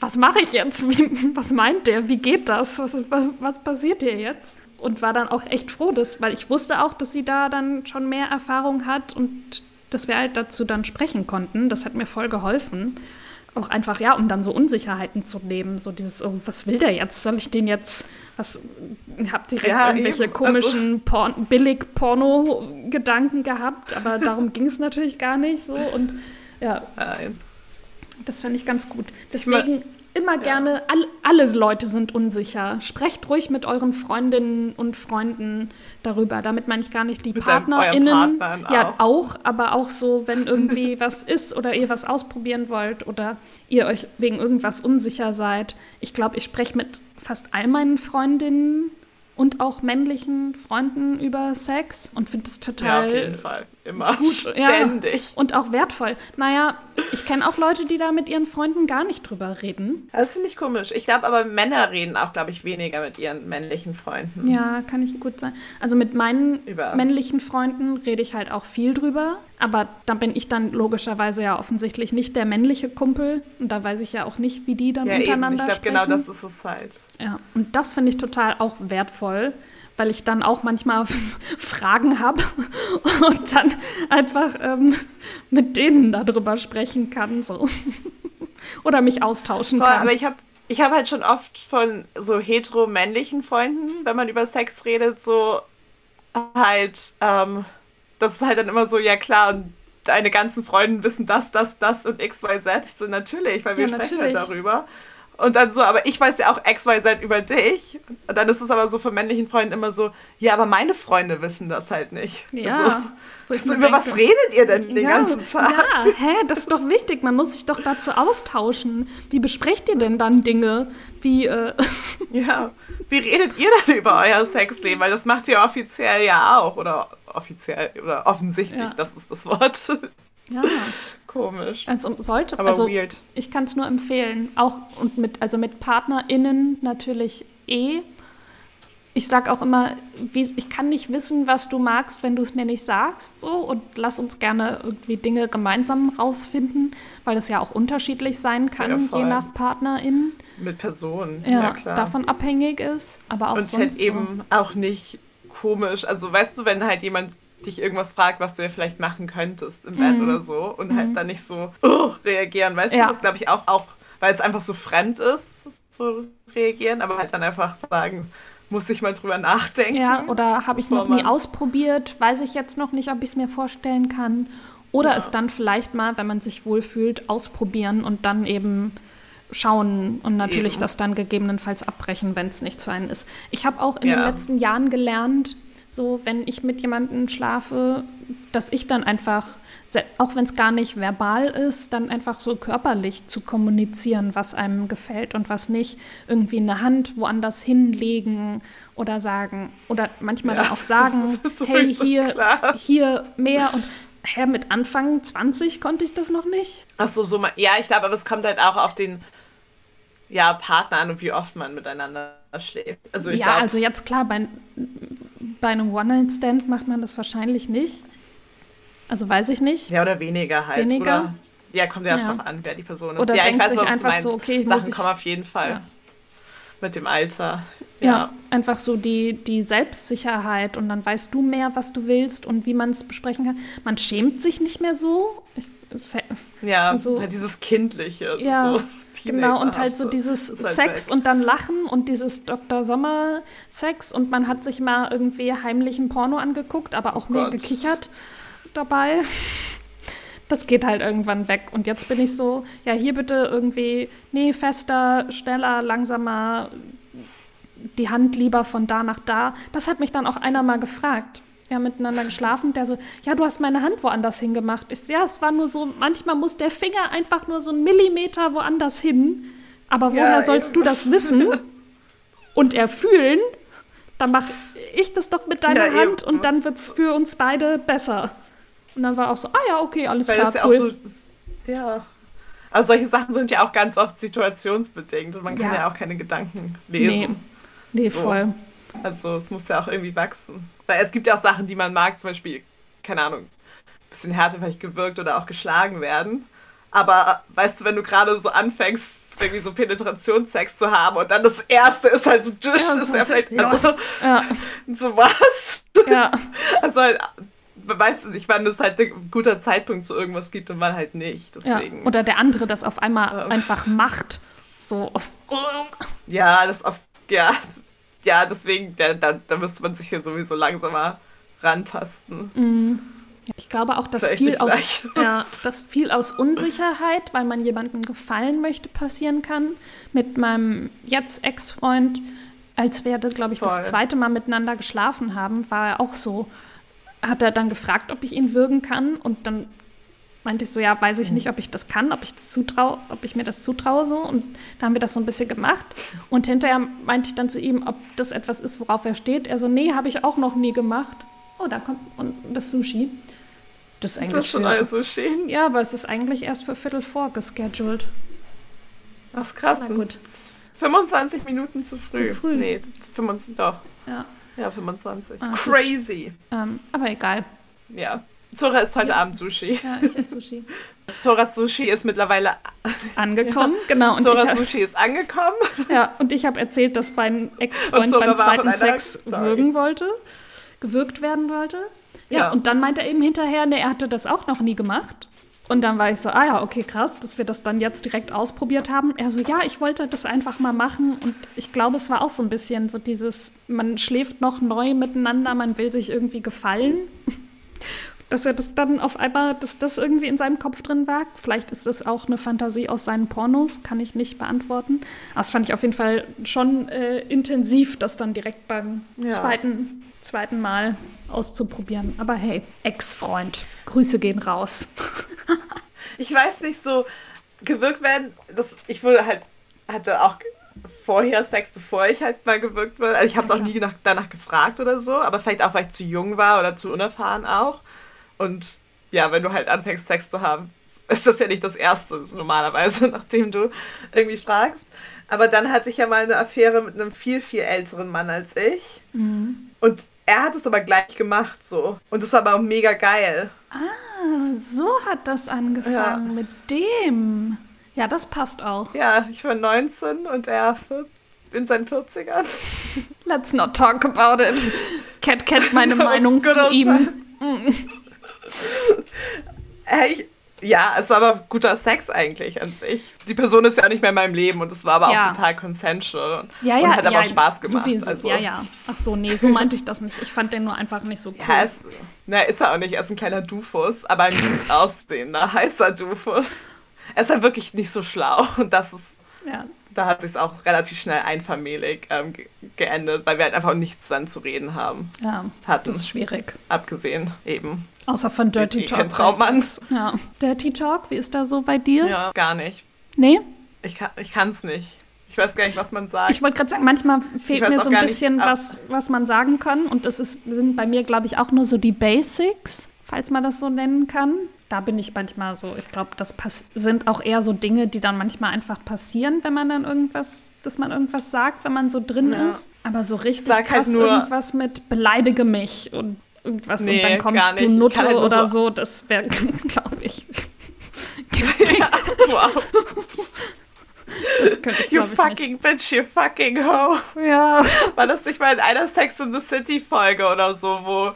was mache ich jetzt? Wie, was meint der? Wie geht das? Was, was, was passiert hier jetzt? Und war dann auch echt froh, dass, weil ich wusste auch, dass sie da dann schon mehr Erfahrung hat und dass wir halt dazu dann sprechen konnten. Das hat mir voll geholfen. Auch einfach, ja, um dann so Unsicherheiten zu leben. So dieses, oh, was will der jetzt? Soll ich den jetzt, was, hab direkt Ja, irgendwelche eben. komischen Porn, Billig-Porno-Gedanken gehabt, aber darum ging es natürlich gar nicht so. Und ja, Nein. das fand ich ganz gut. Deswegen immer gerne, all, alle Leute sind unsicher. Sprecht ruhig mit euren Freundinnen und Freunden darüber. Damit meine ich gar nicht die Mit PartnerInnen. Partnern ja, auch. auch, aber auch so, wenn irgendwie was ist oder ihr was ausprobieren wollt oder ihr euch wegen irgendwas unsicher seid. Ich glaube, ich spreche mit fast all meinen Freundinnen und auch männlichen Freunden über Sex und finde es Ja, total auf jeden Fall. Immer. gut, ja. Ständig. und auch wertvoll. Naja, ich kenne auch Leute, die da mit ihren Freunden gar nicht drüber reden. Das finde ich komisch. Ich glaube aber, Männer reden auch, glaube ich, weniger mit ihren männlichen Freunden. Ja, kann ich gut sein. Also mit meinen Über- männlichen Freunden rede ich halt auch viel drüber. Aber da bin ich dann logischerweise ja offensichtlich nicht der männliche Kumpel. Und da weiß ich ja auch nicht, wie die dann Ja, eben. Ich untereinander glaube, sprechen. genau das ist es halt. Ja, und das finde ich total auch wertvoll, weil ich dann auch manchmal Fragen habe und dann einfach ähm, mit denen darüber sprechen kann. So. Oder mich austauschen Voll, kann. Aber ich habe ich hab halt schon oft von so hetero-männlichen Freunden, wenn man über Sex redet, so halt, ähm, das ist halt dann immer so, ja klar, und deine ganzen Freunde wissen das, das, das und XYZ. So, natürlich, weil wir Ja, sprechen halt darüber. Und dann so, aber ich weiß ja auch XYZ über dich. Und dann ist es aber so von männlichen Freunden immer so, ja, aber meine Freunde wissen das halt nicht. Ja. Ich So, über was denke, redet ihr denn den ja, ganzen Tag? Ja, hä, das ist doch wichtig. Man muss sich doch dazu austauschen. Wie besprecht ihr denn dann Dinge? Wie, äh, Ja. Wie redet ihr denn über euer Sexleben? Weil das macht ihr offiziell ja auch. Oder offiziell, oder offensichtlich, Ja. das ist das Wort. Ja. Komisch. Also sollte, Aber also weird. ich kann es nur empfehlen. Auch und mit, also mit PartnerInnen natürlich eh. Ich sag auch immer, wie, ich kann nicht wissen, was du magst, wenn du es mir nicht sagst. So und lass uns gerne irgendwie Dinge gemeinsam rausfinden, weil es ja auch unterschiedlich sein kann, Ja, je nach PartnerInnen. Mit Personen. Ja, Ja, klar. davon abhängig ist. Aber auch Und sonst halt eben auch nicht komisch. Also weißt du, wenn halt jemand dich irgendwas fragt, was du ja vielleicht machen könntest im Bett oder so und halt dann nicht so "Oh", reagieren, weißt Mhm. Ja. du, das glaube ich auch, auch, weil es einfach so fremd ist, so reagieren, aber halt dann einfach sagen, muss ich mal drüber nachdenken. Ja, oder habe ich noch nie ausprobiert, weiß ich jetzt noch nicht, ob ich es mir vorstellen kann. Oder Ja. es dann vielleicht mal, wenn man sich wohlfühlt, ausprobieren und dann eben schauen und natürlich Eben. das dann gegebenenfalls abbrechen, wenn es nicht zu einem ist. Ich habe auch in Ja. den letzten Jahren gelernt, so wenn ich mit jemandem schlafe, dass ich dann einfach, auch wenn es gar nicht verbal ist, dann einfach so körperlich zu kommunizieren, was einem gefällt und was nicht. Irgendwie eine Hand woanders hinlegen oder sagen, oder manchmal Ja, dann auch sagen, hey, hier, klar. hier mehr und Hä, mit Anfang 20 konnte ich das noch nicht. Ach so, so mal, ja, ich glaube, aber es kommt halt auch auf den ja, Partner an und wie oft man miteinander schläft. Also ich ja, glaube, also jetzt klar, bei, bei einem One-Night-Stand macht man das wahrscheinlich nicht. Also weiß ich nicht. ja oder weniger halt. Weniger? Oder, ja, kommt ja, Ja. drauf an, wer die Person ist. Oder ja, ich weiß, sich was du einfach meinst. so, okay, Sachen ich- kommen auf jeden Fall Ja. mit dem Alter. Ja, Ja. einfach so die, die Selbstsicherheit und dann weißt du mehr, was du willst und wie man es besprechen kann. Man schämt sich nicht mehr so. Ich, Ja, Also- halt dieses Kindliche. ja, so genau. Und halt so dieses halt Sex weg. und dann Lachen und dieses Dr. Sommer-Sex und man hat sich mal irgendwie heimlich ein Porno angeguckt, aber auch mehr Gott. gekichert dabei. Das geht halt irgendwann weg. Und jetzt bin ich so, ja, hier bitte irgendwie, nee, fester, schneller, langsamer, die Hand lieber von da nach da. Das hat mich dann auch einer mal gefragt. Wir haben miteinander geschlafen. Der so, ja, du hast meine Hand woanders hingemacht. Ich so, ja, es war nur so, manchmal muss der Finger einfach nur so einen Millimeter woanders hin. Aber woher Ja, sollst eben. du das wissen und erfühlen? Dann mache ich das doch mit deiner Ja, Hand eben. und dann wird es für uns beide besser. Und dann war auch so, ah ja, okay, alles Weil klar, das ja cool. auch so. Ja. Also solche Sachen sind ja auch ganz oft situationsbedingt und man kann Ja. ja, auch keine Gedanken nee, lesen. nee So. voll. Also es muss ja auch irgendwie wachsen. Weil es gibt ja auch Sachen, die man mag, zum Beispiel, keine Ahnung, ein bisschen härter vielleicht gewirkt oder auch geschlagen werden. Aber weißt du, wenn du gerade so anfängst, irgendwie so Penetrationssex zu haben und dann das erste ist halt so Tisch, Ja, ist so, ja vielleicht ja. also, Ja, so was. ja. Also halt, weißt du nicht, wann es halt ein guter Zeitpunkt zu irgendwas gibt und wann halt nicht. Ja, Deswegen. oder der andere das auf einmal Ähm. einfach macht. So. Ja, das auf, ja, ja, deswegen, da, da, da müsste man sich ja sowieso langsamer rantasten. Ich glaube auch, dass viel, aus, ja, dass viel aus Unsicherheit, weil man jemandem gefallen möchte, passieren kann. Mit meinem jetzt Ex-Freund, als wir, glaube ich, Voll. das zweite Mal miteinander geschlafen haben, war er auch so. Hat er dann gefragt, ob ich ihn würgen kann und dann meinte ich so, ja, weiß ich nicht, ob ich das kann, ob ich das zutraue, ob ich mir das zutraue so und da haben wir das so ein bisschen gemacht und hinterher meinte ich dann zu ihm, ob das etwas ist, worauf er steht. Er so, nee, habe ich auch noch nie gemacht. Oh, da kommt das Sushi. Das ist Ist eigentlich das schon für, alles so schön? ja, aber es ist eigentlich erst für Viertel vor gescheduled. Das ist krass. Na gut. 25 Minuten zu früh. Zu früh. Nee, 25, doch. Ja, Ja, 25. Ah. Crazy. ähm, aber egal. Ja. Zora isst heute Abend Sushi. Ja, ich esse Sushi. Zora Sushi ist mittlerweile angekommen. Ja. Genau. Und Zora Sushi ist angekommen. Ja, und ich habe erzählt, dass mein Ex-Freund beim zweiten Sex würgen wollte, gewürgt werden wollte. Ja, ja, und dann meinte er eben hinterher, ne, er hatte das auch noch nie gemacht. Und dann war ich so, ah ja, okay, krass, dass wir das dann jetzt direkt ausprobiert haben. Er so, ja, ich wollte das einfach mal machen. Und ich glaube, es war auch so ein bisschen so dieses, man schläft noch neu miteinander, man will sich irgendwie gefallen. Dass er das dann auf einmal, dass das irgendwie in seinem Kopf drin war. Vielleicht ist das auch eine Fantasie aus seinen Pornos, kann ich nicht beantworten. Aber das fand ich auf jeden Fall schon äh, intensiv, das dann direkt beim ja. zweiten, zweiten Mal auszuprobieren. Aber hey, Ex-Freund, Grüße gehen raus. ich weiß nicht, so gewirkt werden, das, ich wurde halt, hatte auch vorher Sex, bevor ich halt mal gewirkt wurde. Also ich habe es auch nie nach, danach gefragt oder so, aber vielleicht auch, weil ich zu jung war oder zu unerfahren auch. Und ja, wenn du halt anfängst, Sex zu haben, ist das ja nicht das Erste normalerweise, nachdem du irgendwie fragst. Aber dann hatte ich ja mal eine Affäre mit einem viel, viel älteren Mann als ich. Mhm. Und er hat es aber gleich gemacht so. Und das war aber auch mega geil. Ah, so hat das angefangen ja. mit dem. Ja, das passt auch. Ja, ich war 19 und er in seinen 40ern. Let's not talk about it. Cat kennt meine Meinung zu ihm. Hey, ja, es war aber guter Sex eigentlich an sich. Die Person ist ja auch nicht mehr in meinem Leben und es war aber ja. auch total consensual. Ja, ja, und hat aber auch Spaß gemacht. Sowieso. Also. Ja, ja. Ach so, nee, so meinte ich das nicht. Ich fand den nur einfach nicht so cool. Ja, es, na, ist er auch nicht. Er ist ein kleiner Dufus, aber ein gut aussehender, heißer Dufus. Er ist halt wirklich nicht so schlau und das ist. Ja. Da hat sich auch relativ schnell einfamiliig ähm, geendet, weil wir halt einfach nichts dann zu reden haben. Ja, hatten. das ist schwierig. Abgesehen eben Außer von Dirty ich, Talk. Traummanns. Ja. Dirty Talk, wie ist da so bei dir? Ja, gar nicht. Nee? Ich kann es ich nicht. Ich weiß gar nicht, was man sagt. Ich wollte gerade sagen, manchmal fehlt mir so ein bisschen, nicht, was, was man sagen kann. Und das ist, sind bei mir, glaube ich, auch nur so die Basics, falls man das so nennen kann. Da bin ich manchmal so, ich glaube, das sind auch eher so Dinge, die dann manchmal einfach passieren, wenn man dann irgendwas, dass man irgendwas sagt, wenn man so drin ja. ist. Aber so richtig Sag halt krass halt nur, irgendwas mit beleidige mich und irgendwas nee, und dann kommt du Nutte halt oder so. so. Das wäre, glaube ich. ja, wow. Ich, you fucking bitch, you fucking hoe. Ja. War das nicht mal in einer Sex in the City Folge oder so, wo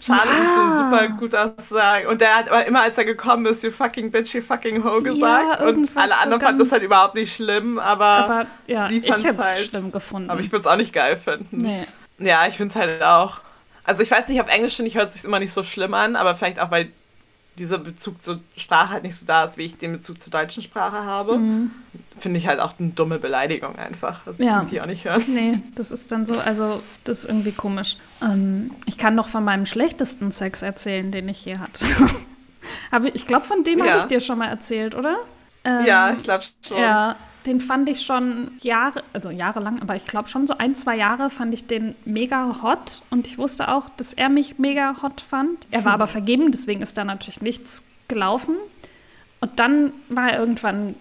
Charlie ja. so super gut aussah. Und der hat aber immer, als er gekommen ist, you fucking bitch, you fucking hoe gesagt. Ja, und alle anderen so fanden das halt überhaupt nicht schlimm, aber, aber ja, sie fand es halt. schlimm gefunden. Aber ich würde es auch nicht geil finden. Nee. Ja, ich finde es halt auch. Also ich weiß nicht, auf Englisch finde ich, hört sich immer nicht so schlimm an, aber vielleicht auch, weil dieser Bezug zur Sprache halt nicht so da ist, wie ich den Bezug zur deutschen Sprache habe. Mhm. Finde ich halt auch eine dumme Beleidigung einfach. Das ja. will ich auch nicht hören. Nee, das ist dann so, also das ist irgendwie komisch. Ähm, ich kann noch von meinem schlechtesten Sex erzählen, den ich je hatte. Aber ich glaube, von dem ja. habe ich dir schon mal erzählt, oder? Ähm, ja, ich glaube schon. Ja, den fand ich schon Jahre, also jahrelang, aber ich glaube schon so ein, zwei Jahre fand ich den mega hot und ich wusste auch, dass er mich mega hot fand. Er war aber vergeben, deswegen ist da natürlich nichts gelaufen. Und dann war er irgendwann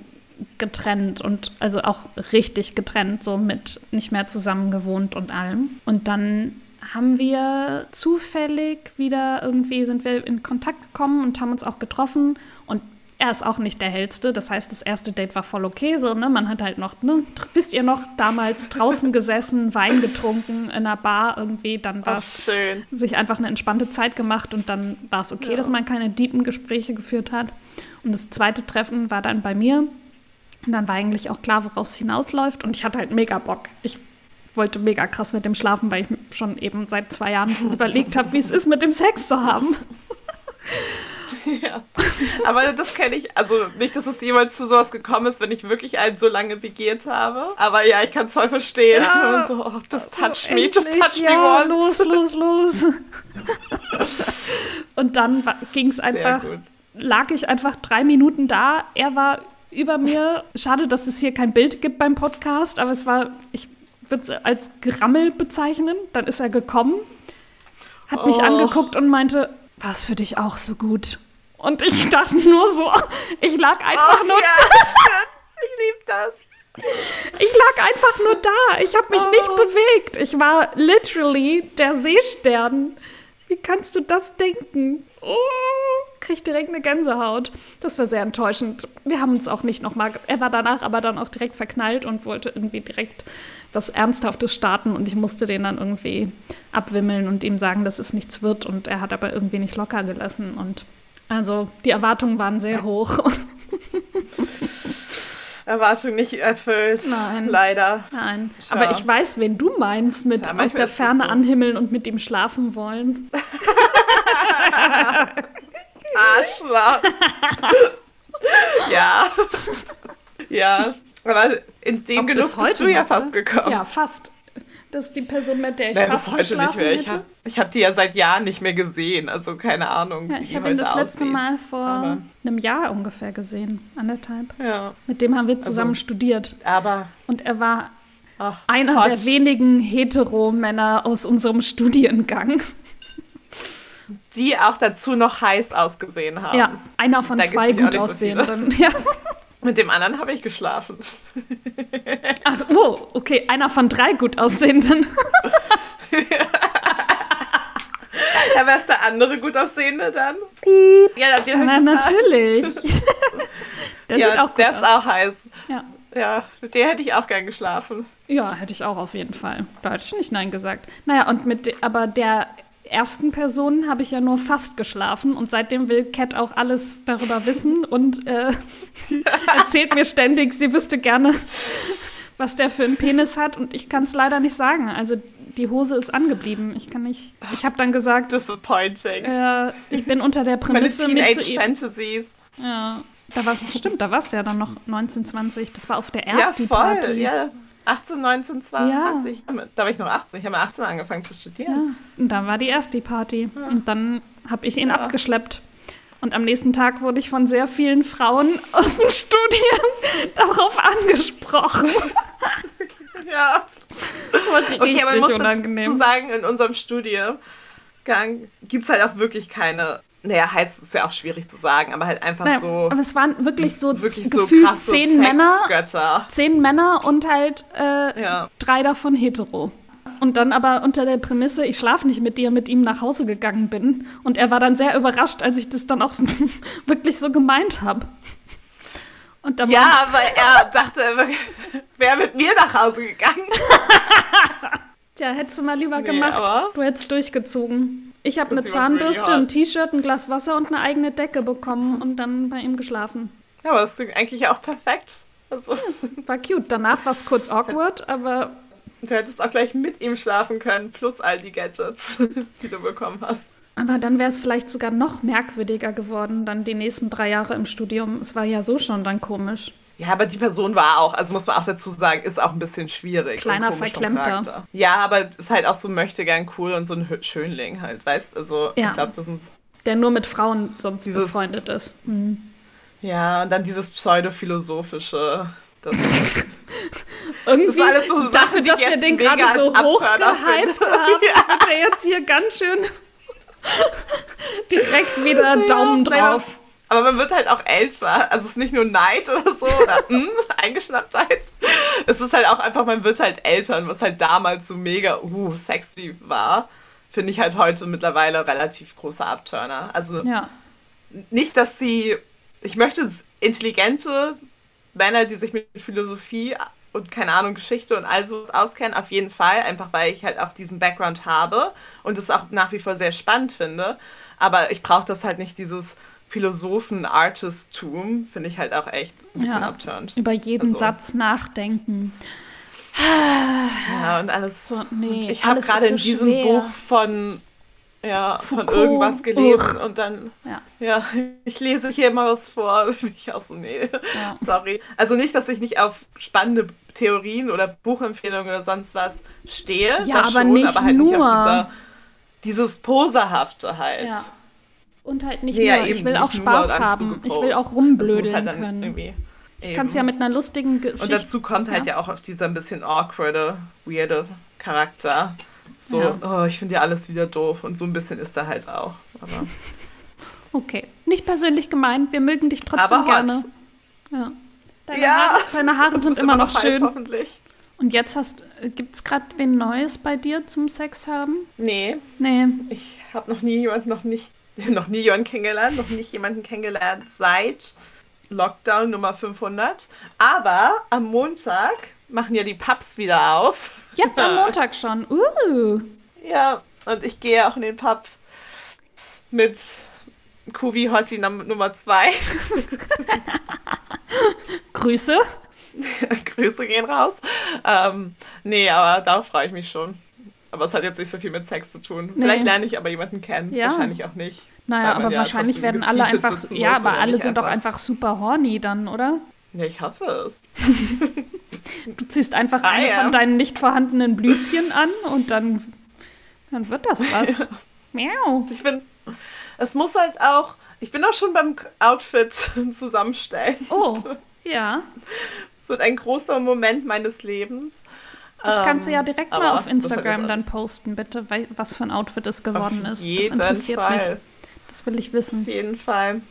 getrennt und also auch richtig getrennt, so mit nicht mehr zusammen gewohnt und allem. Und dann haben wir zufällig wieder irgendwie sind wir in Kontakt gekommen und haben uns auch getroffen und er ist auch nicht der hellste. Das heißt, das erste Date war voll okay. So, ne? Man hat halt noch, ne? wisst ihr noch, damals draußen gesessen, Wein getrunken in einer Bar irgendwie. Dann war es sich einfach eine entspannte Zeit gemacht und dann war es okay, ja. dass man keine deepen Gespräche geführt hat. Und das zweite Treffen war dann bei mir. Und dann war eigentlich auch klar, woraus es hinausläuft. Und ich hatte halt mega Bock. Ich wollte mega krass mit dem schlafen, weil ich schon eben seit zwei Jahren überlegt habe, wie es ist, mit dem Sex zu haben. Ja. Aber das kenne ich, also nicht, dass es jemals zu sowas gekommen ist, wenn ich wirklich einen so lange begehrt habe. Aber ja, ich kann es voll verstehen. Ja. Und so, oh, just touch also me, just touch ja, me once. Los, los, los. Und dann ging es einfach, lag ich einfach drei Minuten da. Er war über mir. Schade, dass es hier kein Bild gibt beim Podcast, aber es war, ich würde es als Grammel bezeichnen. Dann ist er gekommen, hat mich oh. angeguckt und meinte, war es für dich auch so gut? Und ich dachte nur so, ich lag einfach oh, nur ja, da. Stimmt. Ich liebe das. Ich lag einfach nur da. Ich habe mich oh. nicht bewegt. Ich war literally der Seestern. Wie kannst du das denken? Oh, krieg direkt eine Gänsehaut. Das war sehr enttäuschend. Wir haben uns auch nicht nochmal. Er war danach aber dann auch direkt verknallt und wollte irgendwie direkt was Ernsthaftes starten und ich musste den dann irgendwie abwimmeln und ihm sagen, dass es nichts wird und er hat aber irgendwie nicht locker gelassen und also die Erwartungen waren sehr hoch. Erwartung nicht erfüllt. Nein. Leider. Nein. Tja. Aber ich weiß, wen du meinst mit Tja, aus der Ferne so. anhimmeln und mit ihm schlafen wollen. Arschloch. ja. Ja. Aber in dem Ob Genuss bist du ja fast gekommen. Ja, fast. Das ist die Person, mit der ich fast bis heute nicht mehr. Ich habe hab die ja seit Jahren nicht mehr gesehen. Also keine Ahnung, ja, ich habe ihn das letzte aussieht. Mal vor aber einem Jahr ungefähr gesehen. Anderthalb. Ja. Mit dem haben wir zusammen also, studiert. Aber. Und er war ach, einer hot. der wenigen Hetero-Männer aus unserem Studiengang. Die auch dazu noch heiß ausgesehen haben. Ja, einer von da zwei gut aussehenden. So ja. Mit dem anderen habe ich geschlafen. Ach, oh, okay, einer von drei gut aussehenden. ja, wer ist der andere gut aussehende dann? Ja, den habe ich Na, natürlich. der ja, sieht auch gut der ist aus. auch heiß. Ja. Ja, mit der hätte ich auch gern geschlafen. Ja, hätte ich auch auf jeden Fall. Da hätte ich nicht Nein gesagt. Naja, und mit, aber der ersten Person habe ich ja nur fast geschlafen und seitdem will Cat auch alles darüber wissen und äh, erzählt mir ständig, sie wüsste gerne, was der für einen Penis hat und ich kann es leider nicht sagen. Also die Hose ist angeblieben. Ich kann nicht. Ich habe dann gesagt. Disappointing. Äh, ich bin unter der Prämisse. Meine Teenage Fantasies. Ja, da war stimmt, da warst du ja dann noch 19, 20. Das war auf der ersten ja, voll, Party. Ja, 18, 19, 20. Ja. Da war ich noch 18. Ich habe 18 angefangen zu studieren. Ja. Und dann war die erste Party. Ja. Und dann habe ich ihn abgeschleppt. Und am nächsten Tag wurde ich von sehr vielen Frauen aus dem Studium darauf angesprochen. ja. Okay, man muss dazu sagen, in unserem Studiengang gibt es halt auch wirklich keine naja, heißt es ja auch schwierig zu sagen, aber halt einfach naja, so. Aber es waren wirklich so wirklich gefühlt so zehn Männer, zehn Männer und halt äh, ja. drei davon hetero. Und dann aber unter der Prämisse, ich schlafe nicht mit dir, mit ihm nach Hause gegangen bin. Und er war dann sehr überrascht, als ich das dann auch wirklich so gemeint habe. ja, weil er dachte, er wäre mit mir nach Hause gegangen. Tja, hättest du mal lieber nee, gemacht. Du hättest durchgezogen. Ich habe eine Zahnbürste, ein T-Shirt, ein Glas Wasser und eine eigene Decke bekommen und dann bei ihm geschlafen. Ja, aber das ist eigentlich auch perfekt. Also. War cute. Danach war es kurz awkward, aber. Du hättest auch gleich mit ihm schlafen können, plus all die Gadgets, die du bekommen hast. Aber dann wäre es vielleicht sogar noch merkwürdiger geworden, dann die nächsten drei Jahre im Studium. Es war ja so schon dann komisch. Ja, aber die Person war auch, also muss man auch dazu sagen, ist auch ein bisschen schwierig. Kleiner Verklemmter. Ja, aber ist halt auch so möchte gern cool und so ein Schönling halt, weißt Also ja. ich glaube, das sind. Der nur mit Frauen sonst dieses, befreundet ist. Mhm. Ja, und dann dieses pseudophilosophische. Das, Irgendwie das war alles so Sachen, dafür, dass wir den gerade so hochgehypt haben, ja. wird er jetzt hier ganz schön direkt wieder Daumen drauf. Aber man wird halt auch älter. Also es ist nicht nur Neid oder so oder mm, Eingeschnapptheit. Es ist halt auch einfach, man wird halt älter. Und was halt damals so mega uh, sexy war, finde ich halt heute mittlerweile relativ großer Abturner. Also ja. nicht, dass sie. Ich möchte intelligente Männer, die sich mit Philosophie und keine Ahnung, Geschichte und all so auskennen, auf jeden Fall. Einfach weil ich halt auch diesen Background habe und es auch nach wie vor sehr spannend finde. Aber ich brauche das halt nicht, dieses Philosophen-Artistum finde ich halt auch echt ein bisschen ja, abturnt. Über jeden also. Satz nachdenken. Ja, und alles. So, nee, und ich habe gerade so in diesem schwer. Buch von ja, Foucault. von irgendwas gelesen Uch. und dann, ja. ja, ich lese hier mal was vor. Ich auch so, nee, ja. sorry. Also nicht, dass ich nicht auf spannende Theorien oder Buchempfehlungen oder sonst was stehe, ja, aber schon, nicht aber halt nur. nicht auf dieser, dieses Poserhafte halt. Ja. Und halt nicht nee, nur, ich will auch Spaß haben. So ich will auch rumblödeln halt können. Ich kann es ja mit einer lustigen Geschichte. Und dazu kommt halt ja, ja auch auf dieser ein bisschen awkwarde, weirde Charakter. So, ja. oh, ich finde ja alles wieder doof. Und so ein bisschen ist er halt auch. Aber okay. Nicht persönlich gemeint, wir mögen dich trotzdem gerne. Ja. Deine, ja. Haare, deine Haare sind immer noch, noch schön. hoffentlich. Und jetzt hast gibt es gerade wen Neues bei dir zum Sex haben? Nee. Nee. Ich habe noch nie jemand noch nicht noch nie jemanden kennengelernt, noch nicht jemanden kennengelernt seit Lockdown Nummer 500. Aber am Montag machen ja die Pubs wieder auf. Jetzt am Montag schon. Uh. Ja, und ich gehe auch in den Pub mit Kuvi Hotti Nummer 2. Grüße. Grüße gehen raus. Ähm, nee, aber darauf freue ich mich schon. Aber es hat jetzt nicht so viel mit Sex zu tun. Nee. Vielleicht lerne ich aber jemanden kennen. Ja. Wahrscheinlich auch nicht. Naja, aber ja wahrscheinlich werden alle einfach. Ja, aber alle sind einfach. doch einfach super horny dann, oder? Ja, ich hoffe es. du ziehst einfach ah, eine ja. von deinen nicht vorhandenen Blüschen an und dann, dann wird das was. Miau. Ich bin. Es muss halt auch. Ich bin auch schon beim Outfit zusammenstellen. Oh, ja. Es wird ein großer Moment meines Lebens. Das kannst du ja ähm, direkt mal auf Instagram dann posten, bitte, was für ein Outfit es geworden ist. das interessiert Fall. mich. Das will ich wissen. Auf jeden Fall.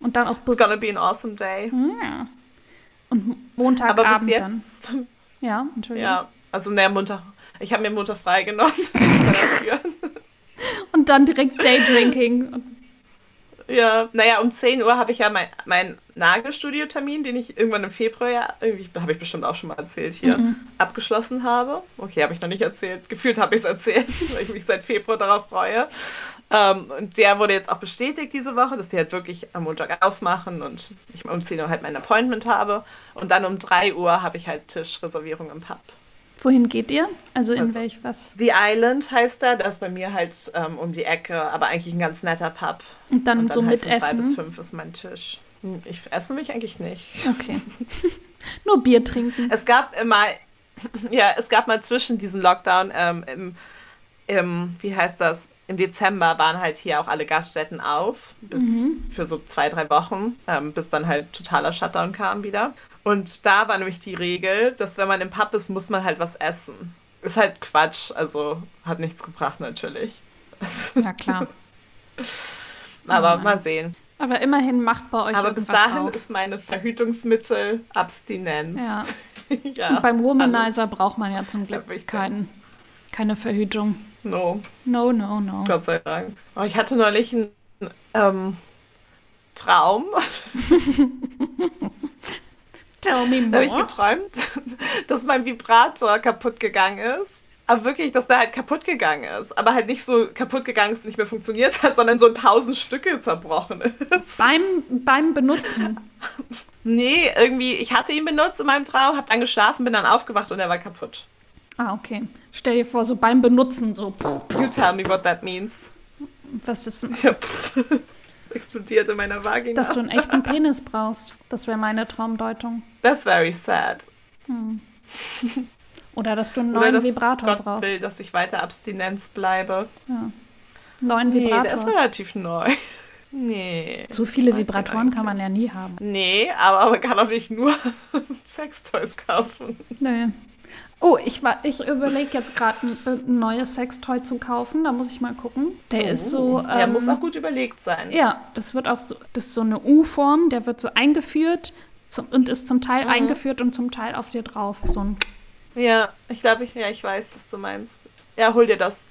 Und dann auch. It's gonna be an awesome day. Ja. Und Montagabend Aber bis jetzt, dann. Ja, Entschuldigung. Ja, also ne, Montag. Ich habe mir Montag freigenommen. Und dann direkt Daydrinking. Ja, naja, um 10 Uhr habe ich ja meinen mein Nagelstudio-Termin, den ich irgendwann im Februar, ja, irgendwie habe ich bestimmt auch schon mal erzählt hier, mhm. abgeschlossen habe. Okay, habe ich noch nicht erzählt. Gefühlt habe ich es erzählt, weil ich mich seit Februar darauf freue. Ähm, und der wurde jetzt auch bestätigt diese Woche, dass die halt wirklich am Montag aufmachen und ich um 10 Uhr halt mein Appointment habe. Und dann um 3 Uhr habe ich halt Tischreservierung im Pub. Wohin geht ihr? Also in also, welch was? The Island heißt da. Das ist bei mir halt ähm, um die Ecke, aber eigentlich ein ganz netter Pub. Und dann, Und dann so halt mit Essen? Drei bis fünf ist mein Tisch. Hm, ich esse mich eigentlich nicht. Okay. Nur Bier trinken. Es gab immer, ja, es gab mal zwischen diesen Lockdown ähm, im, im, wie heißt das? Im Dezember waren halt hier auch alle Gaststätten auf, bis mhm. für so zwei, drei Wochen, ähm, bis dann halt totaler Shutdown kam wieder. Und da war nämlich die Regel, dass wenn man im Pub ist, muss man halt was essen. Ist halt Quatsch, also hat nichts gebracht natürlich. Ja, klar. Aber oh mal sehen. Aber immerhin macht bei euch Aber bis dahin auf. ist meine Verhütungsmittel Abstinenz. Ja. ja Und beim Womanizer alles. braucht man ja zum Glück kein, keine Verhütung. No. No, no, no. Gott sei Dank. Oh, ich hatte neulich einen ähm, Traum. Tell me more. Da habe ich geträumt, dass mein Vibrator kaputt gegangen ist. Aber wirklich, dass der halt kaputt gegangen ist. Aber halt nicht so kaputt gegangen ist und nicht mehr funktioniert hat, sondern so in tausend Stücke zerbrochen ist. Beim, beim Benutzen? nee, irgendwie, ich hatte ihn benutzt in meinem Traum, hab dann geschlafen, bin dann aufgewacht und er war kaputt. Ah, okay. Stell dir vor, so beim Benutzen so. You tell me what that means. Was ist denn? Ja, explodiert in meiner Vagina. Dass du einen echten Penis brauchst. Das wäre meine Traumdeutung. That's very sad. Hm. Oder dass du einen neuen dass Vibrator Gott brauchst. will, dass ich weiter Abstinenz bleibe. Ja. Neuen Vibrator. Nee, der ist relativ neu. Nee. So viele Vibratoren kann man ja nie haben. Nee, aber man kann auch nicht nur Sextoys kaufen. Nee. Oh, ich, ich überlege jetzt gerade ein, neues Sextoy zu kaufen. Da muss ich mal gucken. Der oh, ist so. Der ähm, muss auch gut überlegt sein. Ja, das wird auch so. Das ist so eine U-Form. Der wird so eingeführt zum, und ist zum Teil mhm. eingeführt und zum Teil auf dir drauf. So ein. Ja, ich glaube, ich, ja, ich weiß, was du meinst. Ja, hol dir das.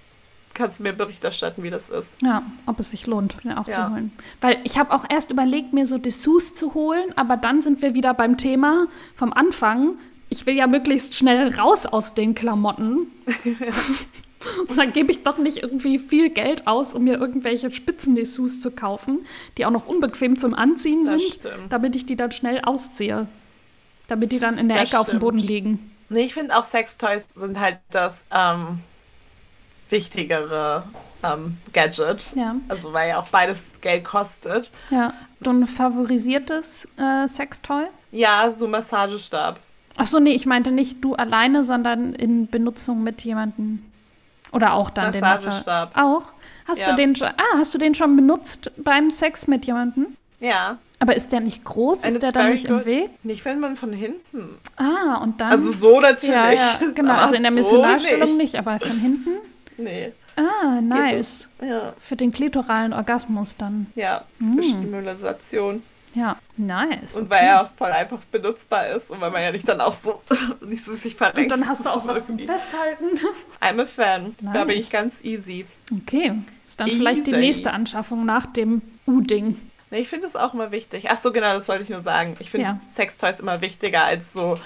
Kannst du mir Bericht erstatten, wie das ist. Ja, ob es sich lohnt, den auch ja. zu holen. Weil ich habe auch erst überlegt, mir so Dessous zu holen, aber dann sind wir wieder beim Thema vom Anfang ich will ja möglichst schnell raus aus den Klamotten. Und dann gebe ich doch nicht irgendwie viel Geld aus, um mir irgendwelche Spitzendessous zu kaufen, die auch noch unbequem zum Anziehen das sind, stimmt. damit ich die dann schnell ausziehe. Damit die dann in der das Ecke stimmt. auf dem Boden liegen. Nee, ich finde auch Sextoys sind halt das ähm, wichtigere ähm, Gadget. Ja. Also weil ja auch beides Geld kostet. Ja. Du ein favorisiertes äh, Sextoy? Ja, so Massagestab. Achso, nee, ich meinte nicht du alleine, sondern in Benutzung mit jemandem. Oder auch dann den Massagestab. Auch? Hast ja. du den schon, ah, hast du den schon benutzt beim Sex mit jemandem? Ja. Aber ist der nicht groß? ist der dann nicht good. im Weg? Nicht, wenn man von hinten. Ah, und dann. Also so natürlich. Ja, ja genau. also in der Missionarstellung so nicht. nicht, aber von hinten? Nee. Ah, nice. Ja. Für den klitoralen Orgasmus dann. Ja, für hm. Stimulation. Ja, nice. Und weil er voll einfach benutzbar ist und weil man ja nicht dann auch so nicht so sich verrenkt. Und dann hast du auch was zum Festhalten. I'm a Fan. Nice. Da bin ich ganz easy. Okay. Ist dann easy. vielleicht die nächste Anschaffung nach dem U-Ding. Nee, ich finde es auch immer wichtig. Ach so, genau, das wollte ich nur sagen. Ich finde ja. Sextoys immer wichtiger als so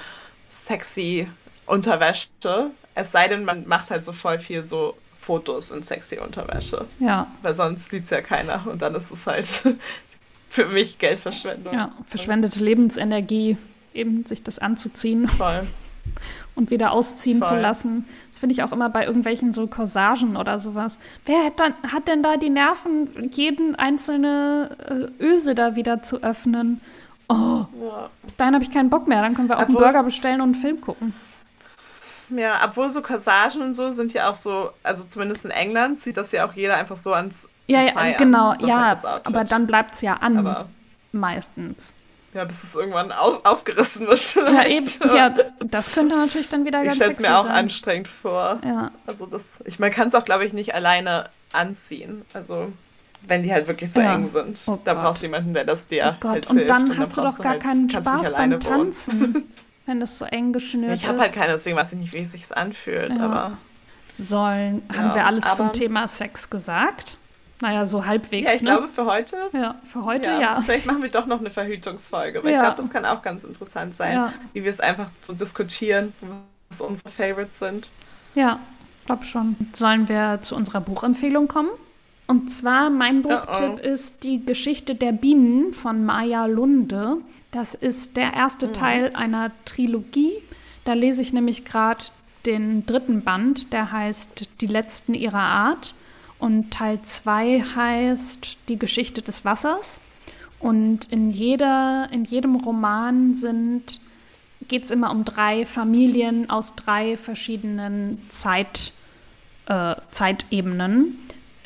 sexy Unterwäsche. Es sei denn, man macht halt so voll viel so Fotos in sexy Unterwäsche. Ja. Weil sonst sieht es ja keiner und dann ist es halt für mich Geldverschwendung. Ja, verschwendete Lebensenergie, eben sich das anzuziehen. Voll. Und wieder ausziehen Voll. zu lassen. Das finde ich auch immer bei irgendwelchen so Corsagen oder sowas. Wer hat, dann, hat denn da die Nerven, jeden einzelne äh, Öse da wieder zu öffnen? Oh, ja. bis dahin habe ich keinen Bock mehr. Dann können wir auch Obwohl, einen Burger bestellen und einen Film gucken. Ja, obwohl so Corsagen und so sind ja auch so, also zumindest in England sieht das ja auch jeder einfach so ans Ja, ja genau, ja, halt aber dann bleibt es ja an, aber, meistens. Ja, bis es irgendwann auf, aufgerissen wird vielleicht. Ja, eben, ja, das könnte natürlich dann wieder ganz Ich stelle es mir auch sein. anstrengend vor. Ja. Also das, ich, man kann es auch, glaube ich, nicht alleine anziehen. Also wenn die halt wirklich so ja. eng sind. Oh da brauchst du jemanden, der das dir oh halt und hilft. Dann und dann hast du doch gar halt, keinen Spaß beim Tanzen. wenn das so eng geschnürt ja, ich habe halt keine, deswegen weiß ich nicht, wie es sich anfühlt, ja. aber. Sollen, ja, haben wir alles zum Thema Sex gesagt? Naja, so halbwegs. Ja, ich ne? glaube für heute. Ja, für heute ja. ja. Vielleicht machen wir doch noch eine Verhütungsfolge, weil ich glaube, das kann auch ganz interessant sein, wie wir es einfach so diskutieren, was unsere Favorites sind. Ja, glaube schon. Sollen wir zu unserer Buchempfehlung kommen? Und zwar, mein Buchtipp oh oh. ist Die Geschichte der Bienen von Maya Lunde. Das ist der erste mhm. Teil einer Trilogie. Da lese ich nämlich gerade den dritten Band, der heißt Die letzten ihrer Art. Und Teil 2 heißt Die Geschichte des Wassers. Und in, jeder, in jedem Roman geht es immer um drei Familien aus drei verschiedenen Zeit, äh, Zeitebenen.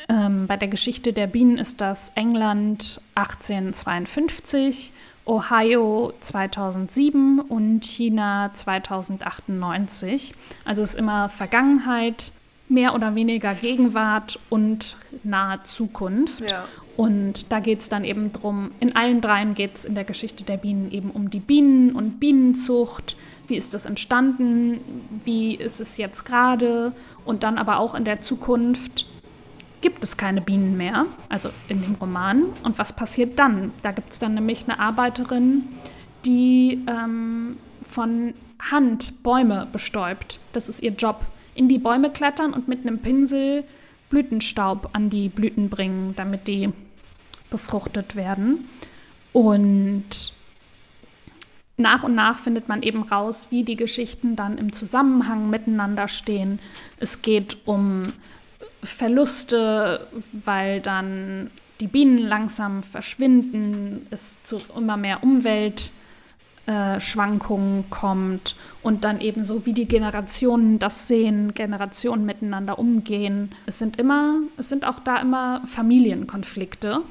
Ähm, bei der Geschichte der Bienen ist das England 1852, Ohio 2007 und China 2098. Also es ist immer Vergangenheit, mehr oder weniger Gegenwart und nahe Zukunft. Ja. Und da geht es dann eben drum, in allen dreien geht es in der Geschichte der Bienen eben um die Bienen und Bienenzucht. Wie ist das entstanden? Wie ist es jetzt gerade? Und dann aber auch in der Zukunft gibt es keine Bienen mehr, also in dem Roman. Und was passiert dann? Da gibt es dann nämlich eine Arbeiterin, die ähm, von Hand Bäume bestäubt. Das ist ihr Job. In die Bäume klettern und mit einem Pinsel Blütenstaub an die Blüten bringen, damit die befruchtet werden. Und nach und nach findet man eben raus, wie die Geschichten dann im Zusammenhang miteinander stehen. Es geht um Verluste, weil dann die Bienen langsam verschwinden, es zu immer mehr Umweltschwankungen kommt und dann ebenso wie die Generationen das sehen, Generationen miteinander umgehen. Es sind immer, es sind auch da immer Familienkonflikte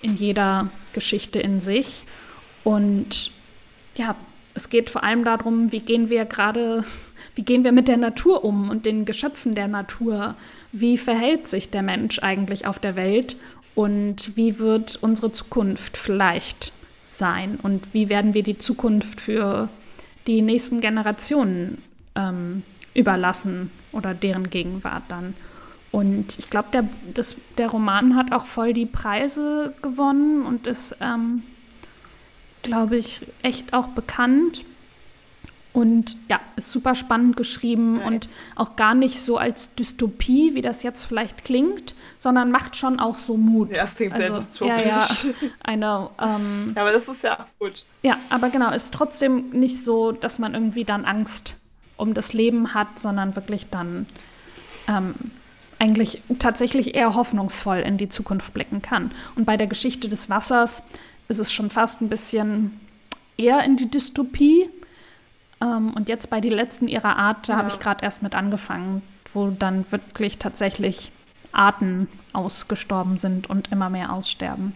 in jeder Geschichte in sich. Und ja, es geht vor allem darum, wie gehen wir gerade, wie gehen wir mit der Natur um und den Geschöpfen der Natur wie verhält sich der Mensch eigentlich auf der Welt und wie wird unsere Zukunft vielleicht sein und wie werden wir die Zukunft für die nächsten Generationen ähm, überlassen oder deren Gegenwart dann. Und ich glaube, der, der Roman hat auch voll die Preise gewonnen und ist, ähm, glaube ich, echt auch bekannt. Und ja, ist super spannend geschrieben nice. und auch gar nicht so als Dystopie, wie das jetzt vielleicht klingt, sondern macht schon auch so Mut. Ja, es klingt also, sehr dystopisch. Ja, ja, eine, ähm, ja, aber das ist ja gut. Ja, aber genau, ist trotzdem nicht so, dass man irgendwie dann Angst um das Leben hat, sondern wirklich dann ähm, eigentlich tatsächlich eher hoffnungsvoll in die Zukunft blicken kann. Und bei der Geschichte des Wassers ist es schon fast ein bisschen eher in die Dystopie ähm, und jetzt bei die letzten ihrer Art, da ja. habe ich gerade erst mit angefangen, wo dann wirklich tatsächlich Arten ausgestorben sind und immer mehr aussterben.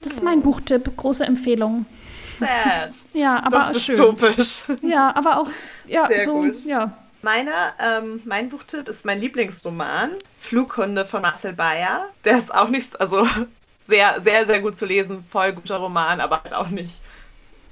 Das ist mein Buchtipp, große Empfehlung. Sad. ja, aber Doch dystopisch. Ja, aber auch ja, Sehr so, gut. ja. Meiner, ähm, mein Buchtipp ist mein Lieblingsroman, Flughunde von Marcel Bayer. Der ist auch nicht, also sehr, sehr, sehr gut zu lesen, voll guter Roman, aber halt auch nicht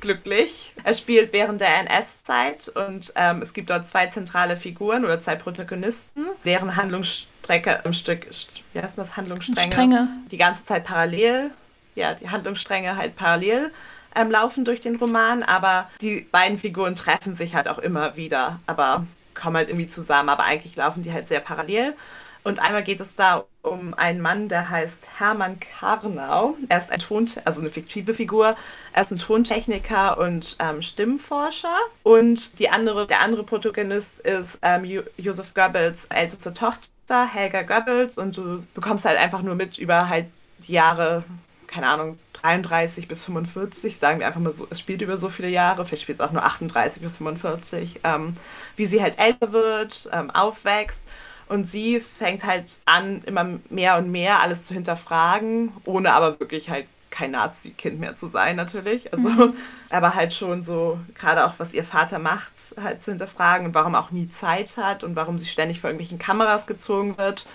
glücklich. Er spielt während der NS-Zeit und ähm, es gibt dort zwei zentrale Figuren oder zwei Protagonisten, deren Handlungsstrecke im Stück, wie heißt das, Handlungsstränge? Stränge. Die ganze Zeit parallel, ja, die Handlungsstränge halt parallel ähm, laufen durch den Roman, aber die beiden Figuren treffen sich halt auch immer wieder, aber kommen halt irgendwie zusammen, aber eigentlich laufen die halt sehr parallel. Und einmal geht es da um einen Mann, der heißt Hermann Karnau. Er ist ein Ton, also eine fiktive Figur. Er ist ein Tontechniker und ähm, Stimmforscher. Und die andere, der andere Protagonist ist ähm, Josef Goebbels älteste Tochter, Helga Goebbels. Und du bekommst halt einfach nur mit über halt die Jahre, keine Ahnung, 33 bis 45, sagen wir einfach mal so, es spielt über so viele Jahre, vielleicht spielt es auch nur 38 bis 45, ähm, wie sie halt älter wird, ähm, aufwächst und sie fängt halt an, immer mehr und mehr alles zu hinterfragen, ohne aber wirklich halt kein Nazi-Kind mehr zu sein, natürlich. Also, mhm. aber halt schon so, gerade auch, was ihr Vater macht, halt zu hinterfragen und warum auch nie Zeit hat und warum sie ständig vor irgendwelchen Kameras gezogen wird.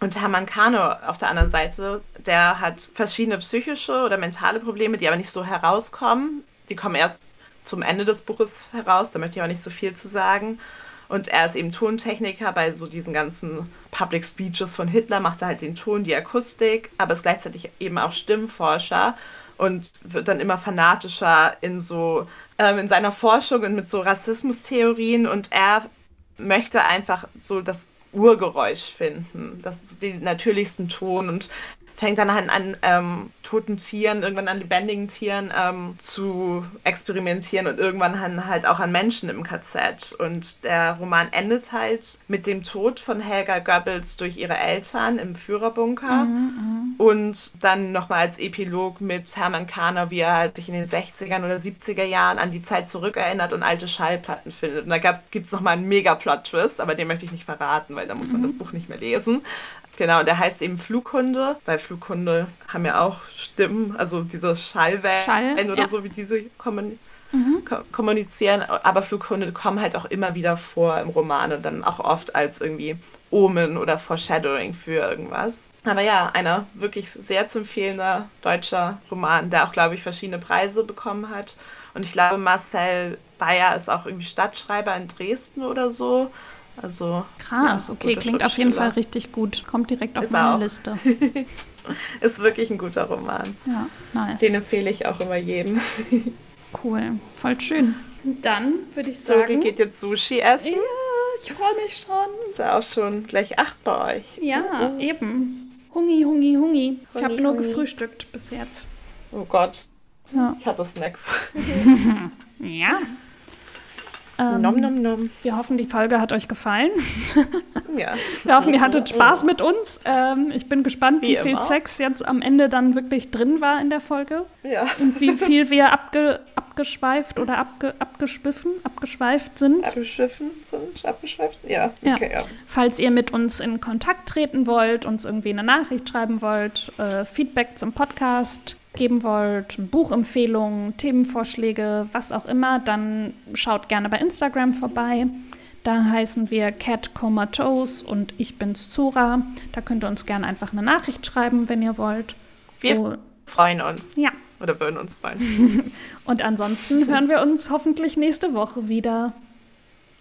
Und Hermann Kano auf der anderen Seite, der hat verschiedene psychische oder mentale Probleme, die aber nicht so herauskommen. Die kommen erst zum Ende des Buches heraus, da möchte ich aber nicht so viel zu sagen. Und er ist eben Tontechniker bei so diesen ganzen Public Speeches von Hitler, macht er halt den Ton, die Akustik, aber ist gleichzeitig eben auch Stimmforscher und wird dann immer fanatischer in so ähm, in seiner Forschung und mit so Rassismustheorien. Und er möchte einfach so das Urgeräusch finden, das ist den natürlichsten Ton. Und fängt dann an, an ähm, toten Tieren, irgendwann an lebendigen Tieren ähm, zu experimentieren und irgendwann an, halt auch an Menschen im KZ. Und der Roman endet halt mit dem Tod von Helga Goebbels durch ihre Eltern im Führerbunker. Mhm, mhm. und dann nochmal als Epilog mit Hermann Kahner, wie er halt sich in den 60ern oder 70er Jahren an die Zeit zurückerinnert und alte Schallplatten findet. Und da gibt es nochmal einen Mega-Plot-Twist, aber den möchte ich nicht verraten, weil da muss man mhm. das Buch nicht mehr lesen. Genau, und der heißt eben Flughunde, weil Flughunde haben ja auch Stimmen, also diese Schallwellen Schall, oder ja. so, wie diese kommen. Mhm. kommunizieren, aber Flughunde kommen halt auch immer wieder vor im Roman und dann auch oft als irgendwie Omen oder Foreshadowing für irgendwas. Aber ja, einer wirklich sehr zu empfehlender deutscher Roman, der auch, glaube ich, verschiedene Preise bekommen hat. Und ich glaube, Marcel Bayer ist auch irgendwie Stadtschreiber in Dresden oder so. Also krass, ja, okay, klingt auf jeden Fall richtig gut. Kommt direkt auf ist meine auch. Liste. ist wirklich ein guter Roman. Ja, nice. Den empfehle ich auch immer jedem. cool, voll schön. Dann würde ich sagen. Sori geht jetzt Sushi essen. Ja, ich freue mich schon. Ist ja auch schon gleich acht bei euch. Ja, mhm. eben. Hungi, Hungi, Hungi. Ich habe nur gefrühstückt bis jetzt. Oh Gott. Ja. Ich hatte Snacks. ja. Ähm, nom, nom, nom. Wir hoffen, die Folge hat euch gefallen. ja. Wir hoffen, ihr hattet Spaß mit uns. Ähm, ich bin gespannt, wie, wie viel Sex jetzt am Ende dann wirklich drin war in der Folge. Ja. Und wie viel wir abge, abgeschweift oder abge, abgeschwiffen, abgeschweift sind. Abgeschwiffen sind, abgeschweift? Ja. Okay, ja. ja. Falls ihr mit uns in Kontakt treten wollt, uns irgendwie eine Nachricht schreiben wollt, äh, Feedback zum Podcast, geben wollt, Buchempfehlungen, Themenvorschläge, was auch immer, dann schaut gerne bei Instagram vorbei. Da heißen wir Cat Comatose und ich bin's Zora. Da könnt ihr uns gerne einfach eine Nachricht schreiben, wenn ihr wollt. Wir oh. freuen uns. Ja. Oder würden uns freuen. und ansonsten hören wir uns hoffentlich nächste Woche wieder.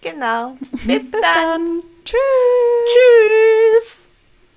Genau. Bis, Bis dann. dann. Tschüss. Tschüss.